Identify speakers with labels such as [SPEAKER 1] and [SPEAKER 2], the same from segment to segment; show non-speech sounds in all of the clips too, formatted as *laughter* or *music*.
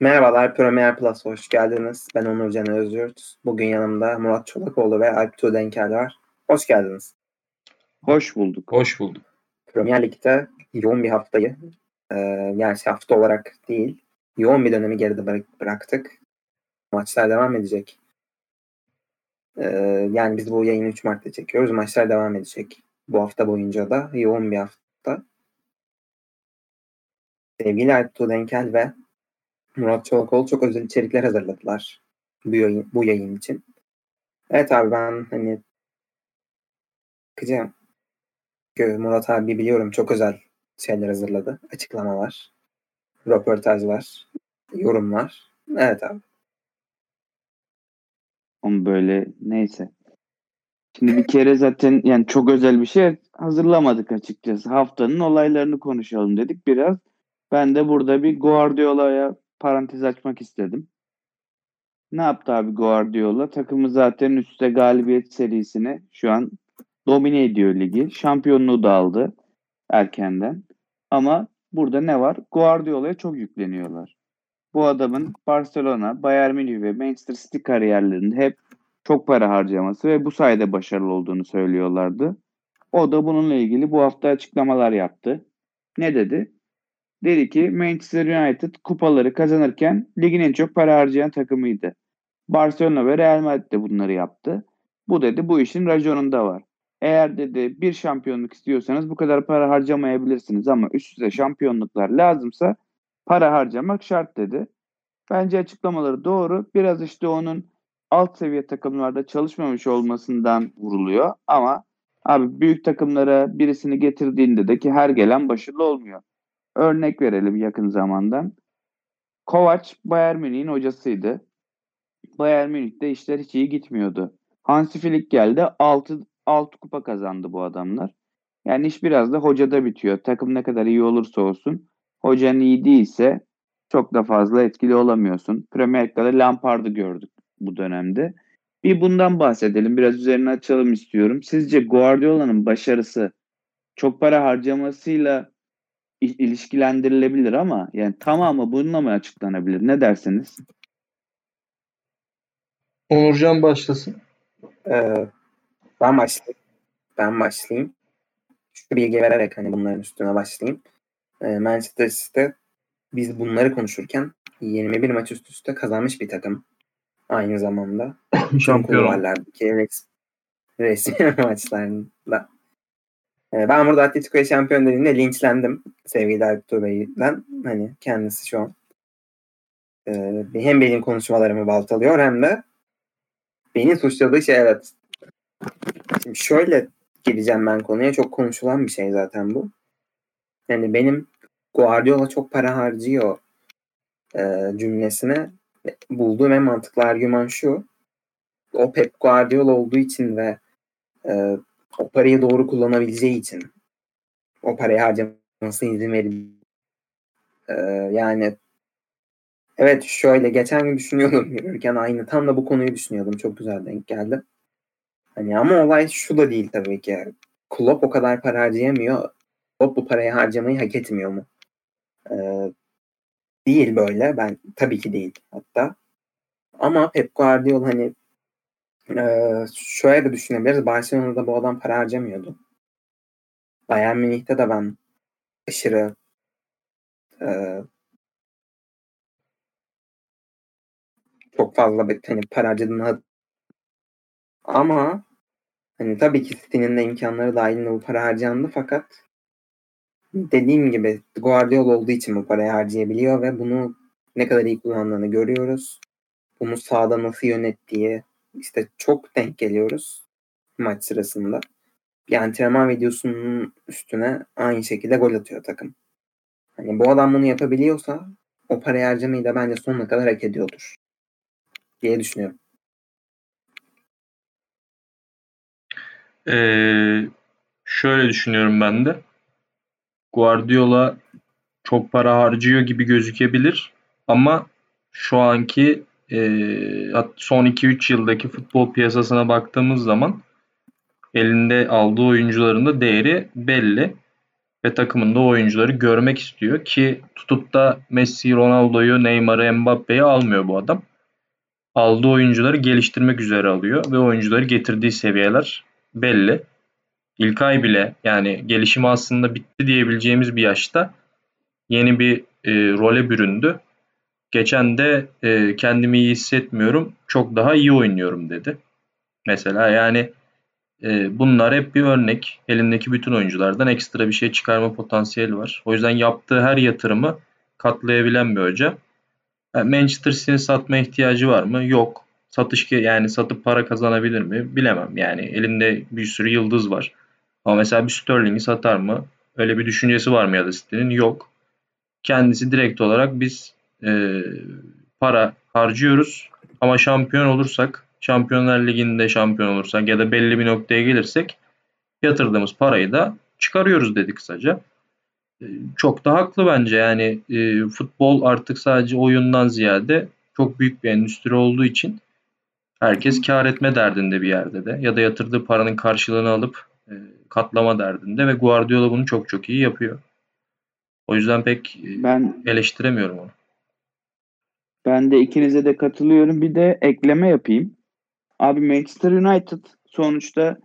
[SPEAKER 1] Merhabalar Premier Plus hoş geldiniz. Ben Onur Can Özyurt. Bugün yanımda Murat Çolakoğlu ve Alp Tuğdenkel var. Hoş geldiniz.
[SPEAKER 2] Hoş bulduk.
[SPEAKER 3] Hoş bulduk.
[SPEAKER 1] Premier Lig'de yoğun bir haftayı, e, gerçi hafta olarak değil, yoğun bir dönemi geride bırak- bıraktık. Maçlar devam edecek. E, yani biz bu yayını 3 Mart'ta çekiyoruz. Maçlar devam edecek. Bu hafta boyunca da yoğun bir hafta. Sevgili Alp Tuğdenkel ve Murat Çolakoğlu çok özel içerikler hazırladılar bu yayın, bu yayın için. Evet abi ben hani bakacağım. Murat abi biliyorum çok özel şeyler hazırladı. Açıklamalar, röportajlar, yorumlar. Evet abi.
[SPEAKER 2] Ama böyle neyse. Şimdi bir kere zaten yani çok özel bir şey hazırlamadık açıkçası. Haftanın olaylarını konuşalım dedik biraz. Ben de burada bir Guardiola'ya parantez açmak istedim. Ne yaptı abi Guardiola? Takımı zaten üstte galibiyet serisini şu an domine ediyor ligi. Şampiyonluğu da aldı erkenden. Ama burada ne var? Guardiola'ya çok yükleniyorlar. Bu adamın Barcelona, Bayern Münih ve Manchester City kariyerlerinde hep çok para harcaması ve bu sayede başarılı olduğunu söylüyorlardı. O da bununla ilgili bu hafta açıklamalar yaptı. Ne dedi? Dedi ki Manchester United kupaları kazanırken ligin en çok para harcayan takımıydı. Barcelona ve Real Madrid de bunları yaptı. Bu dedi bu işin raconunda var. Eğer dedi bir şampiyonluk istiyorsanız bu kadar para harcamayabilirsiniz ama üst üste şampiyonluklar lazımsa para harcamak şart dedi. Bence açıklamaları doğru. Biraz işte onun alt seviye takımlarda çalışmamış olmasından vuruluyor ama abi büyük takımlara birisini getirdiğinde de ki her gelen başarılı olmuyor. Örnek verelim yakın zamandan. Kovac Bayern Münih'in hocasıydı. Bayern Münih'te işler hiç iyi gitmiyordu. Hansi Flick geldi 6 6 kupa kazandı bu adamlar. Yani iş biraz da hocada bitiyor. Takım ne kadar iyi olursa olsun hocan iyi değilse çok da fazla etkili olamıyorsun. Premier Lig'de Lampard'ı gördük bu dönemde. Bir bundan bahsedelim. Biraz üzerine açalım istiyorum. Sizce Guardiola'nın başarısı çok para harcamasıyla ilişkilendirilebilir ama yani tamamı bununla mı açıklanabilir? Ne dersiniz?
[SPEAKER 3] Onurcan başlasın.
[SPEAKER 1] Ee, ben başlayayım. Ben başlayayım. Şu bilgi vererek hani bunların üstüne başlayayım. Ee, Manchester City biz bunları konuşurken 21 maç üst üste kazanmış bir takım. Aynı zamanda.
[SPEAKER 3] Şampiyon.
[SPEAKER 1] Kulvarlardaki res, resmi *laughs* maçlarında. Ee, ben burada Atletico'ya şampiyon dediğinde linçlendim sevgili Arturo Bey'den. Hani kendisi şu an e, hem benim konuşmalarımı baltalıyor hem de beni suçladığı şey evet. Şimdi şöyle gideceğim ben konuya. Çok konuşulan bir şey zaten bu. Yani benim Guardiola çok para harcıyor e, cümlesine bulduğum en mantıklı argüman şu. O Pep Guardiola olduğu için ve e, o parayı doğru kullanabileceği için o parayı harcamasına izin verir. E, yani evet şöyle geçen gün düşünüyordum *laughs* yürürken aynı tam da bu konuyu düşünüyordum. Çok güzel denk geldi. Hani ama olay şu da değil tabii ki. Klopp o kadar para harcayamıyor. Klopp bu parayı harcamayı hak etmiyor mu? Ee, değil böyle. Ben tabii ki değil hatta. Ama Pep Guardiola hani e, şöyle de düşünebiliriz. Barcelona'da bu adam para harcamıyordu. Bayern Münih'te de ben aşırı e, çok fazla bir hani para harcadığını ama hani tabii ki City'nin de imkanları dahilinde bu para harcandı fakat dediğim gibi Guardiola olduğu için bu parayı harcayabiliyor ve bunu ne kadar iyi kullandığını görüyoruz. Bunu sahada nasıl yönettiği işte çok denk geliyoruz maç sırasında. Bir antrenman videosunun üstüne aynı şekilde gol atıyor takım. Hani bu adam bunu yapabiliyorsa o parayı harcamayı da bence sonuna kadar hak ediyordur diye düşünüyorum.
[SPEAKER 3] Ee, şöyle düşünüyorum ben de. Guardiola çok para harcıyor gibi gözükebilir ama şu anki son 2-3 yıldaki futbol piyasasına baktığımız zaman elinde aldığı oyuncuların da değeri belli. ve takımında oyuncuları görmek istiyor ki tutup da Messi, Ronaldo'yu, Neymar'ı, Mbappe'yi almıyor bu adam. Aldığı oyuncuları geliştirmek üzere alıyor ve oyuncuları getirdiği seviyeler belli. İlkay bile yani gelişimi aslında bitti diyebileceğimiz bir yaşta yeni bir e, role büründü. Geçen de e, kendimi iyi hissetmiyorum, çok daha iyi oynuyorum dedi. Mesela yani e, bunlar hep bir örnek. Elindeki bütün oyunculardan ekstra bir şey çıkarma potansiyeli var. O yüzden yaptığı her yatırımı katlayabilen bir hoca. Yani Manchester City'nin satma ihtiyacı var mı? Yok. Satış yani satıp para kazanabilir mi? Bilemem. Yani elinde bir sürü yıldız var. Ama mesela bir Sterling'i satar mı? Öyle bir düşüncesi var mı ya da City'nin? Yok. Kendisi direkt olarak biz e, para harcıyoruz ama şampiyon olursak, Şampiyonlar Ligi'nde şampiyon olursak ya da belli bir noktaya gelirsek yatırdığımız parayı da çıkarıyoruz dedi kısaca. E, çok da haklı bence yani e, futbol artık sadece oyundan ziyade çok büyük bir endüstri olduğu için herkes kar etme derdinde bir yerde de ya da yatırdığı paranın karşılığını alıp e, katlama derdinde ve Guardiola bunu çok çok iyi yapıyor. O yüzden pek e, ben eleştiremiyorum onu.
[SPEAKER 2] Ben de ikinize de katılıyorum. Bir de ekleme yapayım. Abi Manchester United sonuçta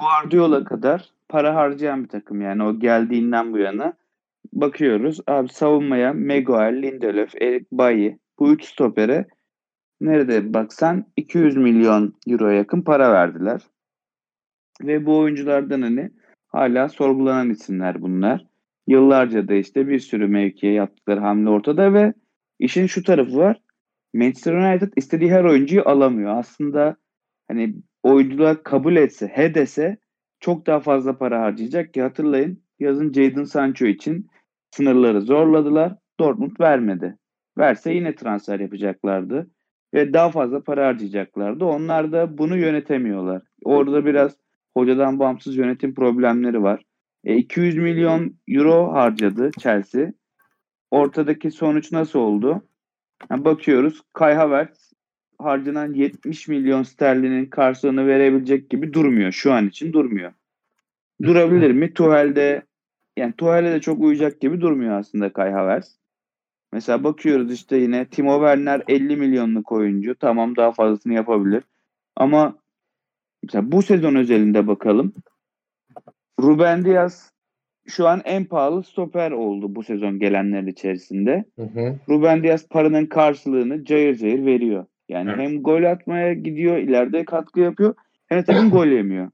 [SPEAKER 2] Guardiola kadar para harcayan bir takım yani o geldiğinden bu yana bakıyoruz. Abi savunmaya Maguire, Lindelöf, Eric Bailly bu üç stopere nerede baksan 200 milyon euro yakın para verdiler. Ve bu oyunculardan hani hala sorgulanan isimler bunlar. Yıllarca da işte bir sürü mevkiye yaptıkları hamle ortada ve işin şu tarafı var. Manchester United istediği her oyuncuyu alamıyor. Aslında hani oyuncular kabul etse, he dese çok daha fazla para harcayacak ki hatırlayın yazın Jadon Sancho için sınırları zorladılar. Dortmund vermedi. Verse yine transfer yapacaklardı ve daha fazla para harcayacaklardı. Onlar da bunu yönetemiyorlar. Orada biraz hocadan bağımsız yönetim problemleri var. E, 200 milyon euro harcadı Chelsea. Ortadaki sonuç nasıl oldu? Yani bakıyoruz Kai Havertz harcanan 70 milyon sterlinin karşılığını verebilecek gibi durmuyor. Şu an için durmuyor. Durabilir mi? Tuhel'de yani Tuhel'e de çok uyacak gibi durmuyor aslında Kai Havertz. Mesela bakıyoruz işte yine Timo Werner 50 milyonluk oyuncu. Tamam daha fazlasını yapabilir. Ama mesela bu sezon özelinde bakalım. Ruben Diaz şu an en pahalı stoper oldu bu sezon gelenler içerisinde. Hı hı. Ruben Diaz paranın karşılığını cayır cayır veriyor. Yani evet. hem gol atmaya gidiyor, ileride katkı yapıyor hem de takım gol yemiyor.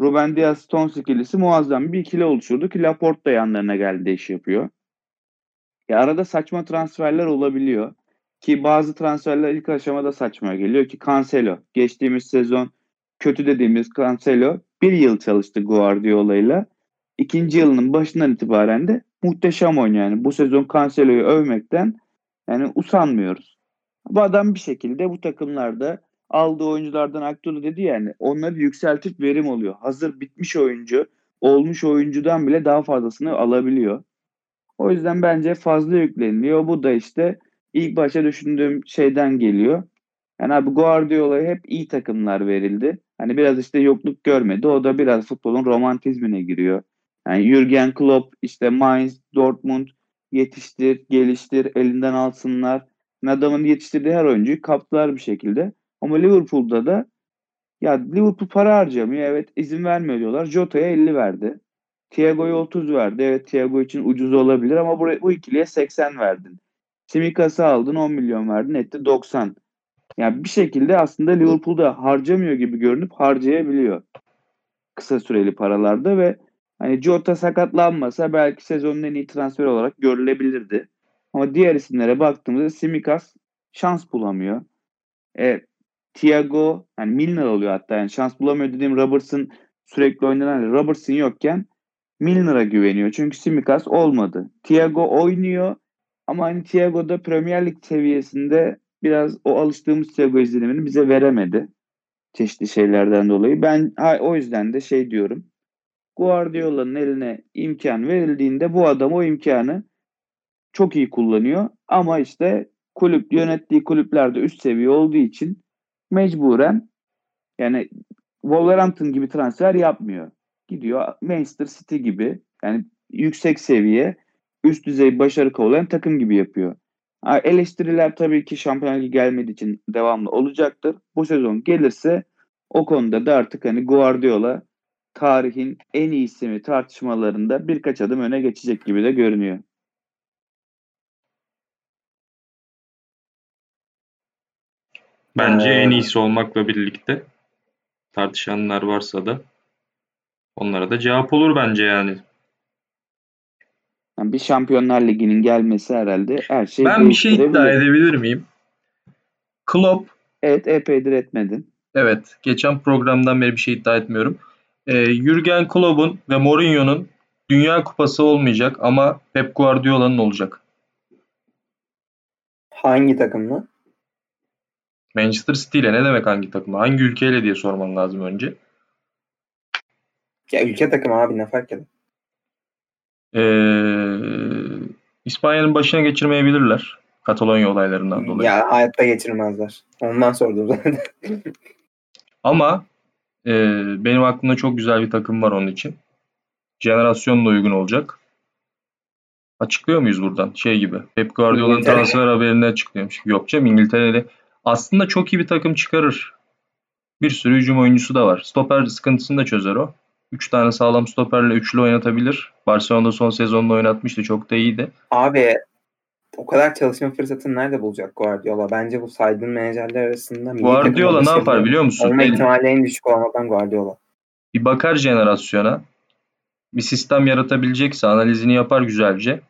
[SPEAKER 2] Ruben Diaz Stones ikilisi muazzam bir ikili oluşturdu ki Laporte da yanlarına geldi iş yapıyor. Ya arada saçma transferler olabiliyor. Ki bazı transferler ilk aşamada saçma geliyor ki Cancelo. Geçtiğimiz sezon kötü dediğimiz Cancelo bir yıl çalıştı Guardiola ile. İkinci yılının başından itibaren de muhteşem oynuyor. Yani bu sezon Cancelo'yu övmekten yani usanmıyoruz. Bu adam bir şekilde bu takımlarda aldığı oyunculardan Aktuğlu dedi yani onları yükseltip verim oluyor. Hazır bitmiş oyuncu, olmuş oyuncudan bile daha fazlasını alabiliyor. O yüzden bence fazla yükleniliyor. Bu da işte ilk başta düşündüğüm şeyden geliyor. Yani abi Guardiola'ya hep iyi takımlar verildi. Hani biraz işte yokluk görmedi. O da biraz futbolun romantizmine giriyor. Yani Jürgen Klopp işte Mainz, Dortmund yetiştir, geliştir, elinden alsınlar. Adamın yetiştirdiği her oyuncuyu kaptılar bir şekilde. Ama Liverpool'da da ya Liverpool para harcamıyor. Evet izin vermiyor diyorlar. Jota'ya 50 verdi. Thiago'ya 30 verdi. Evet Thiago için ucuz olabilir ama buraya, bu ikiliye 80 verdin. Simikas'ı aldın 10 milyon verdin etti 90. Yani bir şekilde aslında Liverpool'da harcamıyor gibi görünüp harcayabiliyor. Kısa süreli paralarda ve hani Jota sakatlanmasa belki sezonun en iyi transfer olarak görülebilirdi. Ama diğer isimlere baktığımızda Simikas şans bulamıyor. E, Thiago yani Milner oluyor hatta yani şans bulamıyor dediğim Robertson sürekli oynanan Robertson yokken Milner'a güveniyor. Çünkü Simikas olmadı. Thiago oynuyor ama hani Thiago da Premier Lig seviyesinde biraz o alıştığımız Thiago izlenimini bize veremedi. Çeşitli şeylerden dolayı. Ben o yüzden de şey diyorum. Guardiola'nın eline imkan verildiğinde bu adam o imkanı çok iyi kullanıyor. Ama işte kulüp yönettiği kulüplerde üst seviye olduğu için mecburen yani Wolverhampton gibi transfer yapmıyor. Gidiyor Manchester City gibi yani yüksek seviye, üst düzey başarı kovalayan takım gibi yapıyor. Eleştiriler tabii ki Şampiyonlar gelmediği için devamlı olacaktır. Bu sezon gelirse o konuda da artık hani Guardiola tarihin en iyisi mi tartışmalarında birkaç adım öne geçecek gibi de görünüyor.
[SPEAKER 3] Bence
[SPEAKER 1] Ee,
[SPEAKER 3] en iyisi olmakla birlikte tartışanlar varsa da onlara da cevap olur bence yani.
[SPEAKER 2] Yani bir Şampiyonlar Ligi'nin gelmesi herhalde her şeyi
[SPEAKER 3] Ben bir şey iddia edebilir miyim? Klopp
[SPEAKER 2] Evet epeydir etmedin.
[SPEAKER 3] Evet, geçen programdan beri bir şey iddia etmiyorum. Ee, Jürgen Klopp'un ve Mourinho'nun Dünya Kupası olmayacak ama Pep Guardiola'nın olacak.
[SPEAKER 1] Hangi takımla?
[SPEAKER 3] Manchester City ile ne demek hangi takımla? Hangi ülkeyle diye sorman lazım önce.
[SPEAKER 1] Ya ülke takımı abi ne fark eder?
[SPEAKER 3] Ee, İspanya'nın başına geçirmeyebilirler. Katalonya olaylarından dolayı.
[SPEAKER 1] Ya hayatta geçirmezler. Ondan sordum zaten.
[SPEAKER 3] Ama e, benim aklımda çok güzel bir takım var onun için. Jenerasyonla uygun olacak. Açıklıyor muyuz buradan? Şey gibi. Pep Guardiola'nın transfer haberini açıklıyormuş. Yok canım İngiltere'de aslında çok iyi bir takım çıkarır. Bir sürü hücum oyuncusu da var. Stoper sıkıntısını da çözer o. 3 tane sağlam stoperle üçlü oynatabilir. Barcelona'da son sezonda oynatmıştı. Çok da iyiydi.
[SPEAKER 1] Abi o kadar çalışma fırsatını nerede bulacak Guardiola? Bence bu saydığın menajerler arasında
[SPEAKER 3] Guardiola ne
[SPEAKER 1] başarılı
[SPEAKER 3] yapar biliyor musun?
[SPEAKER 1] Olma ihtimali en düşük olmadan Guardiola.
[SPEAKER 3] bir bakar jenerasyona. Bir sistem yaratabilecekse analizini yapar güzelce.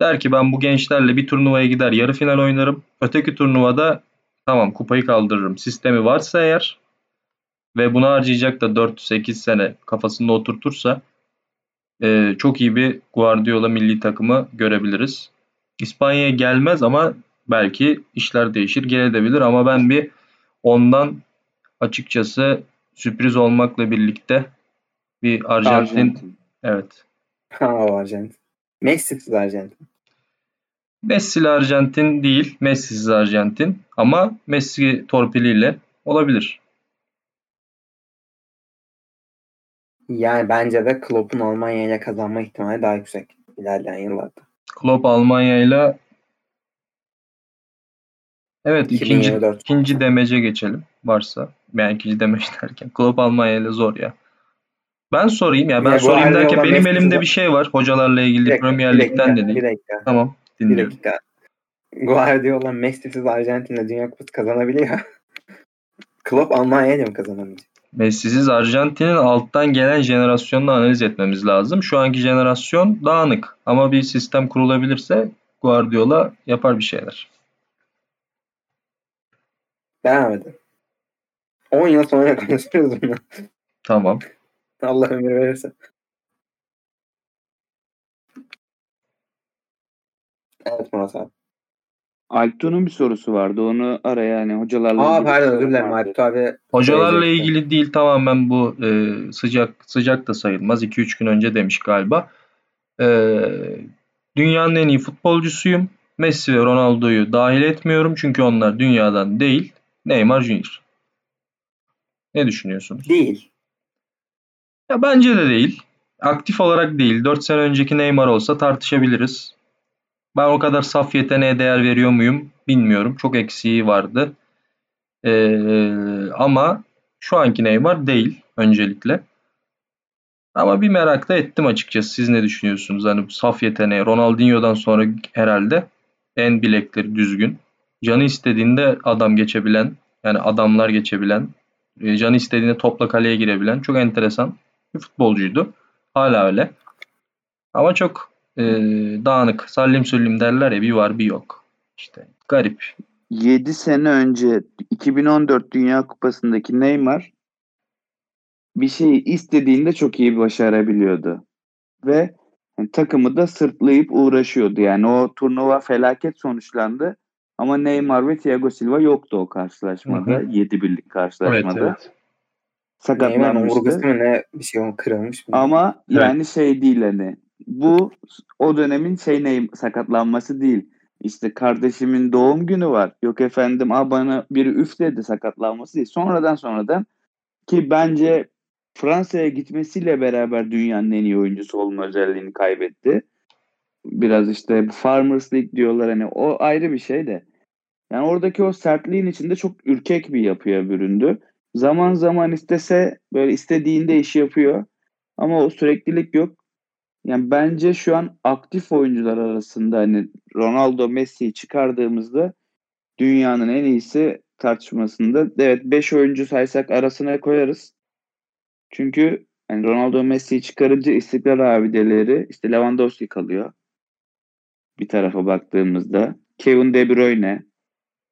[SPEAKER 3] Der ki ben bu gençlerle bir turnuvaya gider yarı final oynarım. Öteki turnuvada tamam kupayı kaldırırım. Sistemi varsa eğer ve buna harcayacak da 4-8 sene kafasında oturtursa e, çok iyi bir Guardiola milli takımı görebiliriz. İspanya'ya gelmez ama belki işler değişir gelebilir ama ben bir ondan açıkçası sürpriz olmakla birlikte bir Arjantin,
[SPEAKER 2] Arjantin.
[SPEAKER 3] evet *laughs*
[SPEAKER 1] Ha o Arjantin. Messi'siz Arjantin.
[SPEAKER 3] Messi'li Arjantin değil, Messi'siz Arjantin ama Messi torpiliyle olabilir.
[SPEAKER 1] Yani bence de Klopp'un Almanya ile kazanma ihtimali daha yüksek ilerleyen yıllarda.
[SPEAKER 3] Klopp Almanya'yla Evet ikinci
[SPEAKER 1] 2024.
[SPEAKER 3] ikinci demece geçelim varsa. Yani ikinci demece *laughs* derken Klopp Almanya'yla zor ya. Ben sorayım ya ben
[SPEAKER 1] Ya bu
[SPEAKER 3] sorayım derken
[SPEAKER 1] olan
[SPEAKER 3] benim
[SPEAKER 1] Messi
[SPEAKER 3] elimde
[SPEAKER 1] de-
[SPEAKER 3] bir şey var hocalarla ilgili
[SPEAKER 1] Bir dakika,
[SPEAKER 3] Premier
[SPEAKER 1] bir dakika,
[SPEAKER 3] Lig'den de değil.
[SPEAKER 1] Bir dakika.
[SPEAKER 3] Tamam
[SPEAKER 1] Bir
[SPEAKER 3] dinliyorum.
[SPEAKER 1] dakika. Guardiola Messi'siz Arjantin'le Dünya Kupası kazanabiliyor. *laughs* Klopp Almanya ile mi kazanamayacak?
[SPEAKER 3] Messi'siz Arjantin'in alttan gelen jenerasyonunu analiz etmemiz lazım. Şu anki jenerasyon dağınık ama bir sistem kurulabilirse Guardiola yapar bir şeyler.
[SPEAKER 1] Devam edin. 10 yıl sonra konuşuruz bunu.
[SPEAKER 3] Tamam.
[SPEAKER 1] Allah ömür verirse. Evet Murat abi.
[SPEAKER 2] Alptuğ'un bir sorusu vardı. Onu araya hani hocalarla
[SPEAKER 1] Aa pardon özür dilerim
[SPEAKER 2] vardı.
[SPEAKER 1] Alp abi.
[SPEAKER 3] Hocalarla ilgili değil tamamen bu e, sıcak sıcak da sayılmaz. 2-3 gün önce demiş galiba. E, dünyanın en iyi futbolcusuyum. Messi ve Ronaldo'yu dahil etmiyorum çünkü onlar dünyadan değil. Neymar Junior. Ne düşünüyorsunuz?
[SPEAKER 1] Değil.
[SPEAKER 3] Ya bence de değil. Aktif olarak değil. 4 sene önceki Neymar olsa tartışabiliriz. Ben o kadar saf yeteneğe değer veriyor muyum bilmiyorum. Çok eksiği vardı. Ee, ama şu anki Neymar değil öncelikle. Ama bir merak da ettim açıkçası. Siz ne düşünüyorsunuz? Hani saf yeteneği Ronaldinho'dan sonra herhalde en bilekleri düzgün. Canı istediğinde adam geçebilen, yani adamlar geçebilen, e, canı istediğinde topla kaleye girebilen çok enteresan bir futbolcuydu. Hala öyle. Ama çok e, dağınık. Sallim süllim derler ya bir var bir yok. İşte garip.
[SPEAKER 2] 7 sene önce 2014 Dünya Kupası'ndaki Neymar bir şeyi istediğinde çok iyi başarabiliyordu. Ve yani takımı da sırtlayıp uğraşıyordu. Yani o turnuva felaket sonuçlandı. Ama Neymar ve Thiago Silva yoktu o karşılaşmada.
[SPEAKER 3] Hı hı.
[SPEAKER 2] 7 birlik karşılaşmada.
[SPEAKER 1] Neymar'ın
[SPEAKER 2] Sakatlanmıştı.
[SPEAKER 1] omurgası mı ne bir şey kırılmış mı?
[SPEAKER 2] Ama
[SPEAKER 3] Evet.
[SPEAKER 2] yani şey değil hani bu o dönemin şey neyim sakatlanması değil. İşte kardeşimin doğum günü var. Yok efendim a bana biri üf sakatlanması değil. Sonradan sonradan ki bence Fransa'ya gitmesiyle beraber dünyanın en iyi oyuncusu olma özelliğini kaybetti. Biraz işte Farmers League diyorlar hani o ayrı bir şey de. Yani oradaki o sertliğin içinde çok ürkek bir yapıya büründü. Zaman zaman istese böyle istediğinde iş yapıyor. Ama o süreklilik yok. Yani bence şu an aktif oyuncular arasında hani Ronaldo, Messi'yi çıkardığımızda dünyanın en iyisi tartışmasında evet 5 oyuncu saysak arasına koyarız. Çünkü yani Ronaldo Messi'yi çıkarınca istikrar abideleri işte Lewandowski kalıyor. Bir tarafa baktığımızda. Kevin De Bruyne.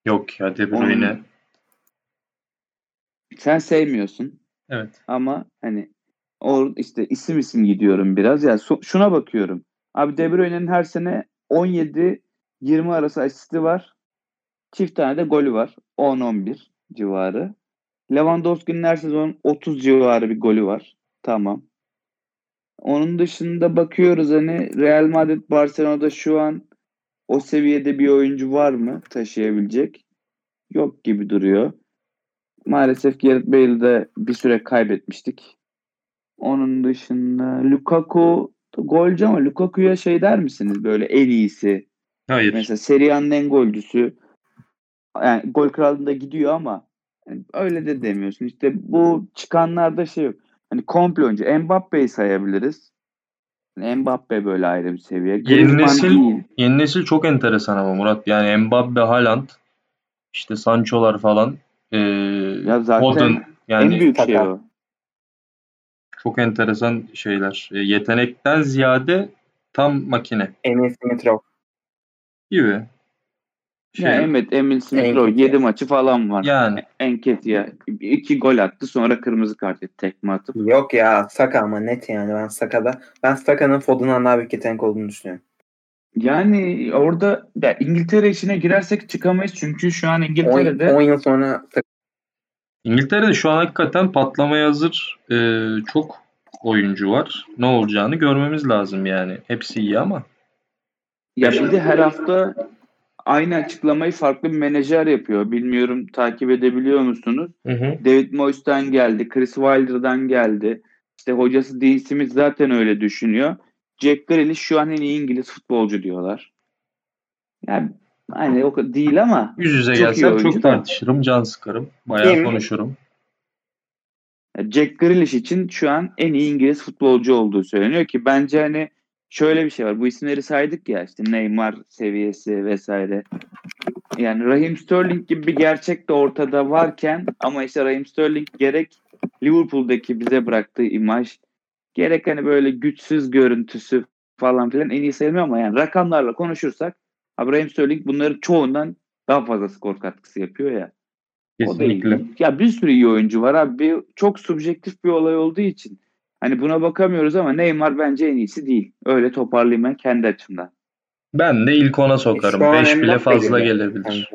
[SPEAKER 3] Yok ya De Bruyne. Onun...
[SPEAKER 2] Sen sevmiyorsun.
[SPEAKER 3] Evet.
[SPEAKER 2] Ama hani o işte isim isim gidiyorum biraz. Ya yani so- şuna bakıyorum. Abi De Bruyne'nin her sene 17 20 arası asisti var. Çift tane de golü var. 10-11 civarı. Lewandowski'nin her sezon 30 civarı bir golü var. Tamam. Onun dışında bakıyoruz hani Real Madrid Barcelona'da şu an o seviyede bir oyuncu var mı taşıyabilecek? Yok gibi duruyor. Maalesef Gareth Bale'de bir süre kaybetmiştik. Onun dışında Lukaku golcü ama Lukaku'ya şey der misiniz böyle en iyisi?
[SPEAKER 3] Hayır.
[SPEAKER 2] Mesela Serie A'nın en golcüsü. Yani gol krallığında gidiyor ama yani öyle de demiyorsun. İşte bu çıkanlarda şey yok. Hani komple oyuncu. Mbappe'yi sayabiliriz. Mbappe böyle ayrı bir seviye.
[SPEAKER 3] Yeni nesil, değil. yeni nesil çok enteresan ama Murat. Yani Mbappe, Haaland, işte Sancho'lar falan. Ee,
[SPEAKER 2] ya zaten Odin, yani en büyük şey o.
[SPEAKER 3] Çok enteresan şeyler. E, yetenekten ziyade tam makine.
[SPEAKER 1] Enes Dimitrov.
[SPEAKER 3] Gibi.
[SPEAKER 2] Şey, yani evet Emil Smith Rowe 7 maçı falan var. Yani. ya. 2 gol attı sonra kırmızı kart etti tekme atıp.
[SPEAKER 1] Yok ya Saka ama net yani ben Saka'da ben Saka'nın Foden'dan daha büyük yetenek olduğunu düşünüyorum.
[SPEAKER 2] Yani orada ya İngiltere işine girersek çıkamayız çünkü şu an İngiltere'de
[SPEAKER 1] 10 yıl sonra
[SPEAKER 3] İngiltere'de şu an hakikaten patlamaya hazır e, çok oyuncu var. Ne olacağını görmemiz lazım yani. Hepsi iyi ama.
[SPEAKER 2] Ya de her hafta aynı açıklamayı farklı bir menajer yapıyor. Bilmiyorum takip edebiliyor musunuz?
[SPEAKER 3] Hı hı.
[SPEAKER 2] David Moyes'tan geldi, Chris Wilder'dan geldi. İşte hocası Dean Smith zaten öyle düşünüyor. Jack Grealish şu an en iyi İngiliz futbolcu diyorlar. Yani hani o değil ama
[SPEAKER 3] yüz yüze gelsem çok tartışırım, can sıkarım, bayağı Kim? konuşurum.
[SPEAKER 2] Jack Grealish için şu an en iyi İngiliz futbolcu olduğu söyleniyor ki bence hani şöyle bir şey var. Bu isimleri saydık ya işte Neymar seviyesi vesaire. Yani Raheem Sterling gibi bir gerçek de ortada varken ama işte Raheem Sterling gerek Liverpool'daki bize bıraktığı imaj gerek hani böyle güçsüz görüntüsü falan filan en iyi sayılmıyor ama yani rakamlarla konuşursak abi Raheem Sterling bunların çoğundan daha fazla skor katkısı yapıyor ya.
[SPEAKER 3] Kesinlikle.
[SPEAKER 2] Ya bir sürü iyi oyuncu var abi. Çok subjektif bir olay olduğu için Hani buna bakamıyoruz ama Neymar bence en iyisi değil. Öyle toparlayayım ben kendi açımdan.
[SPEAKER 3] Ben de ilk ona sokarım. 5 bile fazla gelebilir.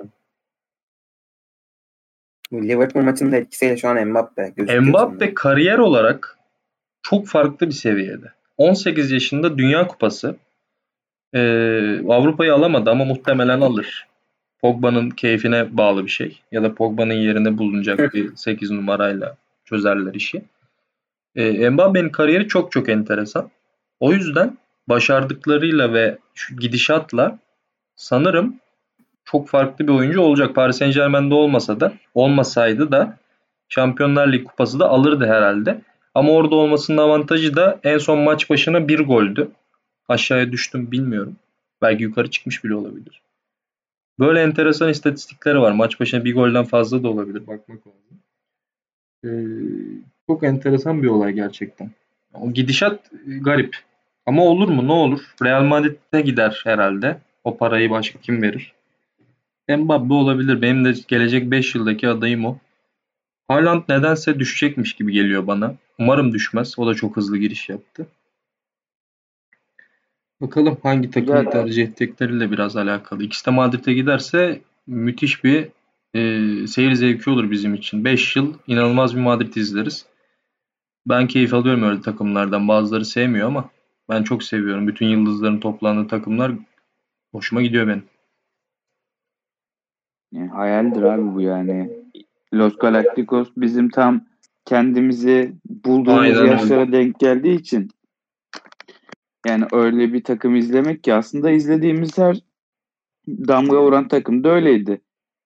[SPEAKER 1] Liverpool maçında etkisiyle şu an Mbappe
[SPEAKER 3] Mbappe sonra. kariyer olarak çok farklı bir seviyede. 18 yaşında Dünya Kupası. Ee, Avrupa'yı alamadı ama muhtemelen alır. Pogba'nın keyfine bağlı bir şey. Ya da Pogba'nın yerine bulunacak bir 8 numarayla çözerler işi. E, Mbappe'nin kariyeri çok çok enteresan. O yüzden başardıklarıyla ve şu gidişatla sanırım çok farklı bir oyuncu olacak. Paris Saint Germain'de olmasa da olmasaydı da Şampiyonlar Ligi kupası da alırdı herhalde. Ama orada olmasının avantajı da en son maç başına bir goldü. Aşağıya düştüm bilmiyorum. Belki yukarı çıkmış bile olabilir. Böyle enteresan istatistikleri var. Maç başına bir golden fazla da olabilir. Bakmak lazım. Ee, çok enteresan bir olay gerçekten. O gidişat e, garip. Ama olur mu? Ne olur? Real Madrid'e gider herhalde. O parayı başka kim verir? Mbappe olabilir. Benim de gelecek 5 yıldaki adayım o. Haaland nedense düşecekmiş gibi geliyor bana. Umarım düşmez. O da çok hızlı giriş yaptı. Bakalım hangi takımı tercih ettikleriyle biraz alakalı. İkisi de Madrid'e giderse müthiş bir e, seyir zevki olur bizim için. 5 yıl inanılmaz bir Madrid izleriz. Ben keyif alıyorum öyle takımlardan. Bazıları sevmiyor ama ben çok seviyorum. Bütün yıldızların toplandığı takımlar hoşuma gidiyor benim.
[SPEAKER 2] Yani hayaldir abi bu yani. Los Galacticos bizim tam kendimizi bulduğumuz
[SPEAKER 3] Aynen öyle.
[SPEAKER 2] yaşlara denk geldiği için yani öyle bir takım izlemek ki aslında izlediğimiz her damga vuran takım da öyleydi.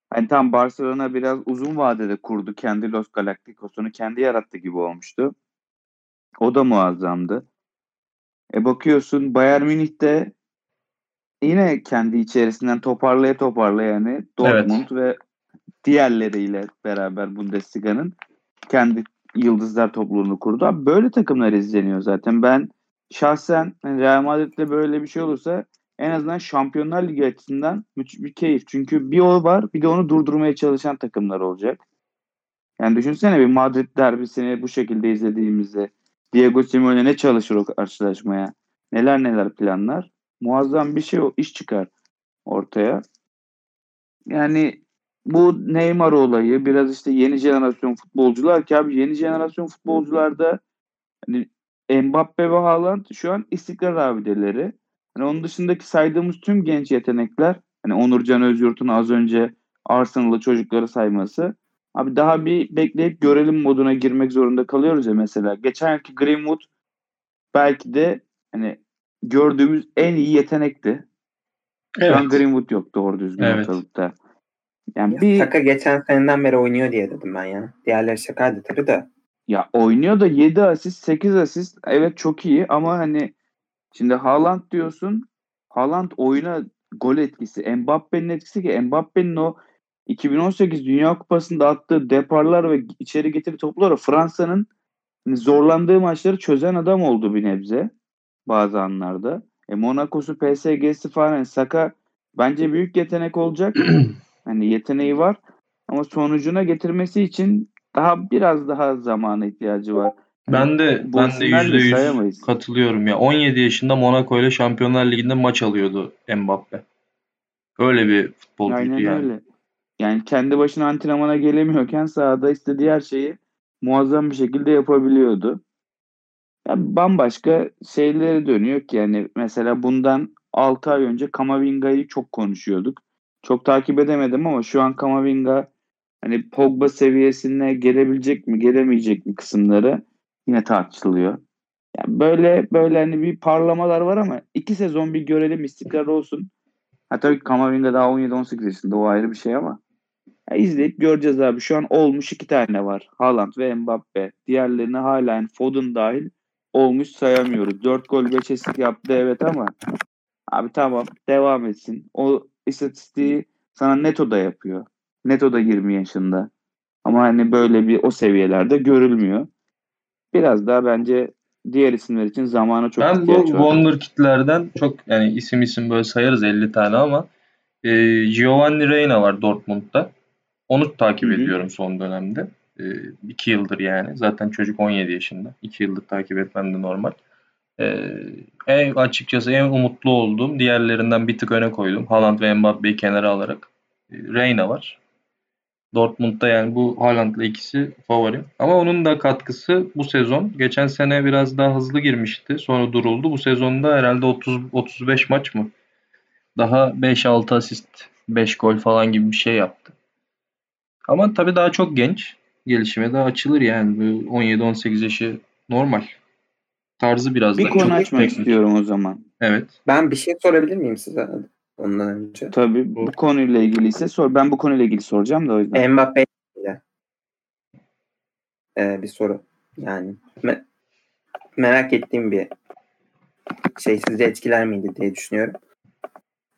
[SPEAKER 2] Hani tam Barcelona biraz uzun vadede kurdu. Kendi Los Galacticos'unu kendi yarattı gibi olmuştu. O da muazzamdı. E bakıyorsun Bayern Münih'te yine kendi içerisinden toparlaya toparlaya yani Dortmund ve diğerleriyle beraber Bundesliga'nın kendi yıldızlar topluluğunu kurdu. Abi böyle takımlar izleniyor zaten. Ben şahsen hani Real Madrid'de böyle bir şey olursa en azından Şampiyonlar Ligi açısından müthiş bir keyif. Çünkü bir o var bir de onu durdurmaya çalışan takımlar olacak. Yani düşünsene bir Madrid derbisini bu şekilde izlediğimizde Diego Simeone ne çalışır o karşılaşmaya? Neler neler planlar? Muazzam bir şey o iş çıkar ortaya. Yani bu Neymar olayı biraz işte yeni jenerasyon futbolcular ki abi yeni jenerasyon futbolcularda hani Mbappe ve Haaland şu an istikrar abideleri. Hani onun dışındaki saydığımız tüm genç yetenekler hani Onurcan Özyurt'un az önce Arsenal'lı çocukları sayması abi daha bir bekleyip görelim moduna girmek zorunda kalıyoruz ya mesela. Geçen yılki Greenwood belki de hani gördüğümüz en iyi yetenekti. Şu an
[SPEAKER 3] Evet.
[SPEAKER 2] Greenwood yok doğru düzgün
[SPEAKER 3] Evet.
[SPEAKER 2] ortalıkta. Yani
[SPEAKER 1] Ya
[SPEAKER 2] bir
[SPEAKER 1] Saka geçen seneden beri oynuyor diye dedim ben ya. Diğerleri şakaydı tabii de.
[SPEAKER 2] Ya oynuyor da 7 asist, 8 asist. Evet çok iyi ama hani şimdi Haaland diyorsun. Haaland oyuna gol etkisi. Mbappe'nin etkisi ki Mbappe'nin o 2018 Dünya Kupası'nda attığı deparlar ve içeri getirdiği topları Fransa'nın hani zorlandığı maçları çözen adam oldu bir nebze bazı anlarda. E Monaco'su, PSG'si falan yani Saka bence büyük yetenek olacak. *clears throat* hani yeteneği var ama sonucuna getirmesi için daha biraz daha zamana ihtiyacı var.
[SPEAKER 3] Ben de
[SPEAKER 2] Bu
[SPEAKER 3] ben de
[SPEAKER 2] isimlerle
[SPEAKER 3] %100
[SPEAKER 2] sayamayız.
[SPEAKER 3] katılıyorum ya. 17 yaşında Monaco ile Şampiyonlar Ligi'nde maç alıyordu Mbappe. Öyle bir futbolcuydu
[SPEAKER 2] Aynen
[SPEAKER 3] yani.
[SPEAKER 2] öyle. Yani kendi başına antrenmana gelemiyorken sahada istediği her şeyi muazzam bir şekilde yapabiliyordu. Ya bambaşka şeylere dönüyor ki yani mesela bundan 6 ay önce Kamavinga'yı çok konuşuyorduk. Çok takip edemedim ama şu an Kamavinga hani Pogba seviyesine gelebilecek mi, gelemeyecek mi kısımları yine tartışılıyor. Yani böyle böyle hani bir parlamalar var ama iki sezon bir görelim istikrar olsun. Ha tabii Kamavinga daha 17-18 yaşında o ayrı bir şey ama ya izleyip göreceğiz abi. Şu an olmuş iki tane var. Haaland ve Mbappe. Diğerlerini hala yani Foden dahil olmuş sayamıyoruz. 4 gol 5 asist yaptı evet ama abi tamam devam etsin. O istatistiği sana Neto da yapıyor. Neto da 20 yaşında. Ama hani böyle bir o seviyelerde görülmüyor. Biraz daha bence diğer isimler için zamana çok
[SPEAKER 3] ben bu
[SPEAKER 2] ihtiyaç var.
[SPEAKER 3] Wonderkid'lerden çok yani isim isim böyle sayarız 50 tane ama e, Giovanni Reina var Dortmund'da. Onu takip
[SPEAKER 2] Hı hı.
[SPEAKER 3] ediyorum son dönemde. 2 yıldır yani. Zaten çocuk 17 yaşında. 2 yıldır takip etmem de normal. E, en açıkçası en umutlu olduğum diğerlerinden bir tık öne koydum. Haaland ve Mbappe'yi kenara alarak. E, Reina var. Dortmund'da yani bu Haaland'la ikisi favorim. Ama onun da katkısı bu sezon. Geçen sene biraz daha hızlı girmişti. Sonra duruldu. Bu sezonda herhalde 30 35 maç mı? Daha 5-6 asist, 5 gol falan gibi bir şey yaptı. Ama tabii daha çok genç. Gelişime daha açılır yani. Bu 17-18 yaşı normal. Tarzı biraz
[SPEAKER 2] Bir
[SPEAKER 3] da
[SPEAKER 2] konu
[SPEAKER 3] çok
[SPEAKER 2] açmak istiyorum o zaman.
[SPEAKER 3] Evet.
[SPEAKER 1] Ben bir şey sorabilir miyim size ondan önce?
[SPEAKER 2] Tabii bu konuyla ilgiliyse sor. Ben bu konuyla ilgili soracağım da o yüzden.
[SPEAKER 1] Mbappe ile ee, bir soru. Yani me- merak ettiğim bir şey sizce etkiler miydi diye düşünüyorum.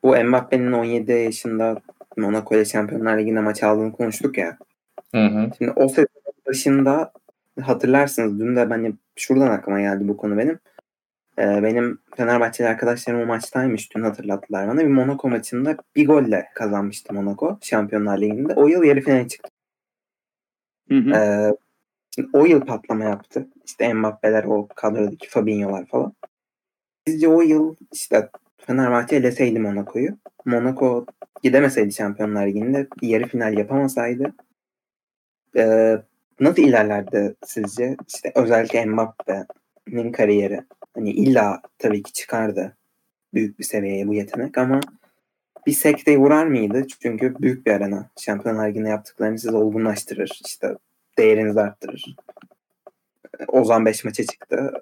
[SPEAKER 1] Bu Mbappe'nin 17 yaşında Monaco ile Şampiyonlar Ligi'nde maç aldığını konuştuk ya.
[SPEAKER 3] Hı hı.
[SPEAKER 1] Şimdi o sezon başında hatırlarsınız dün de ben şuradan aklıma geldi bu konu benim. Ee, benim Fenerbahçeli arkadaşlarım o maçtaymış dün hatırlattılar bana. Bir Monaco maçında bir golle kazanmıştı Monaco Şampiyonlar Ligi'nde. O yıl yarı finale çıktı.
[SPEAKER 2] Hı hı.
[SPEAKER 1] Şimdi o yıl patlama yaptı. İşte Mbappe'ler, o kadrodaki Fabinho'lar falan. Sizce o yıl işte Fenerbahçe eleseydi Monaco'yu. Monaco gidemeseydi Şampiyonlar Ligi'nde yarı final yapamasaydı ee, nasıl ilerlerdi sizce? İşte özellikle Mbappe'nin kariyeri. Hani illa tabii ki çıkardı büyük bir seviyeye bu yetenek ama bir sekteye uğrar mıydı? Çünkü büyük bir arena. Şampiyonlar Ligi'nde yaptıklarını sizi olgunlaştırır. İşte değerinizi arttırır. Ozan 5 maça çıktı.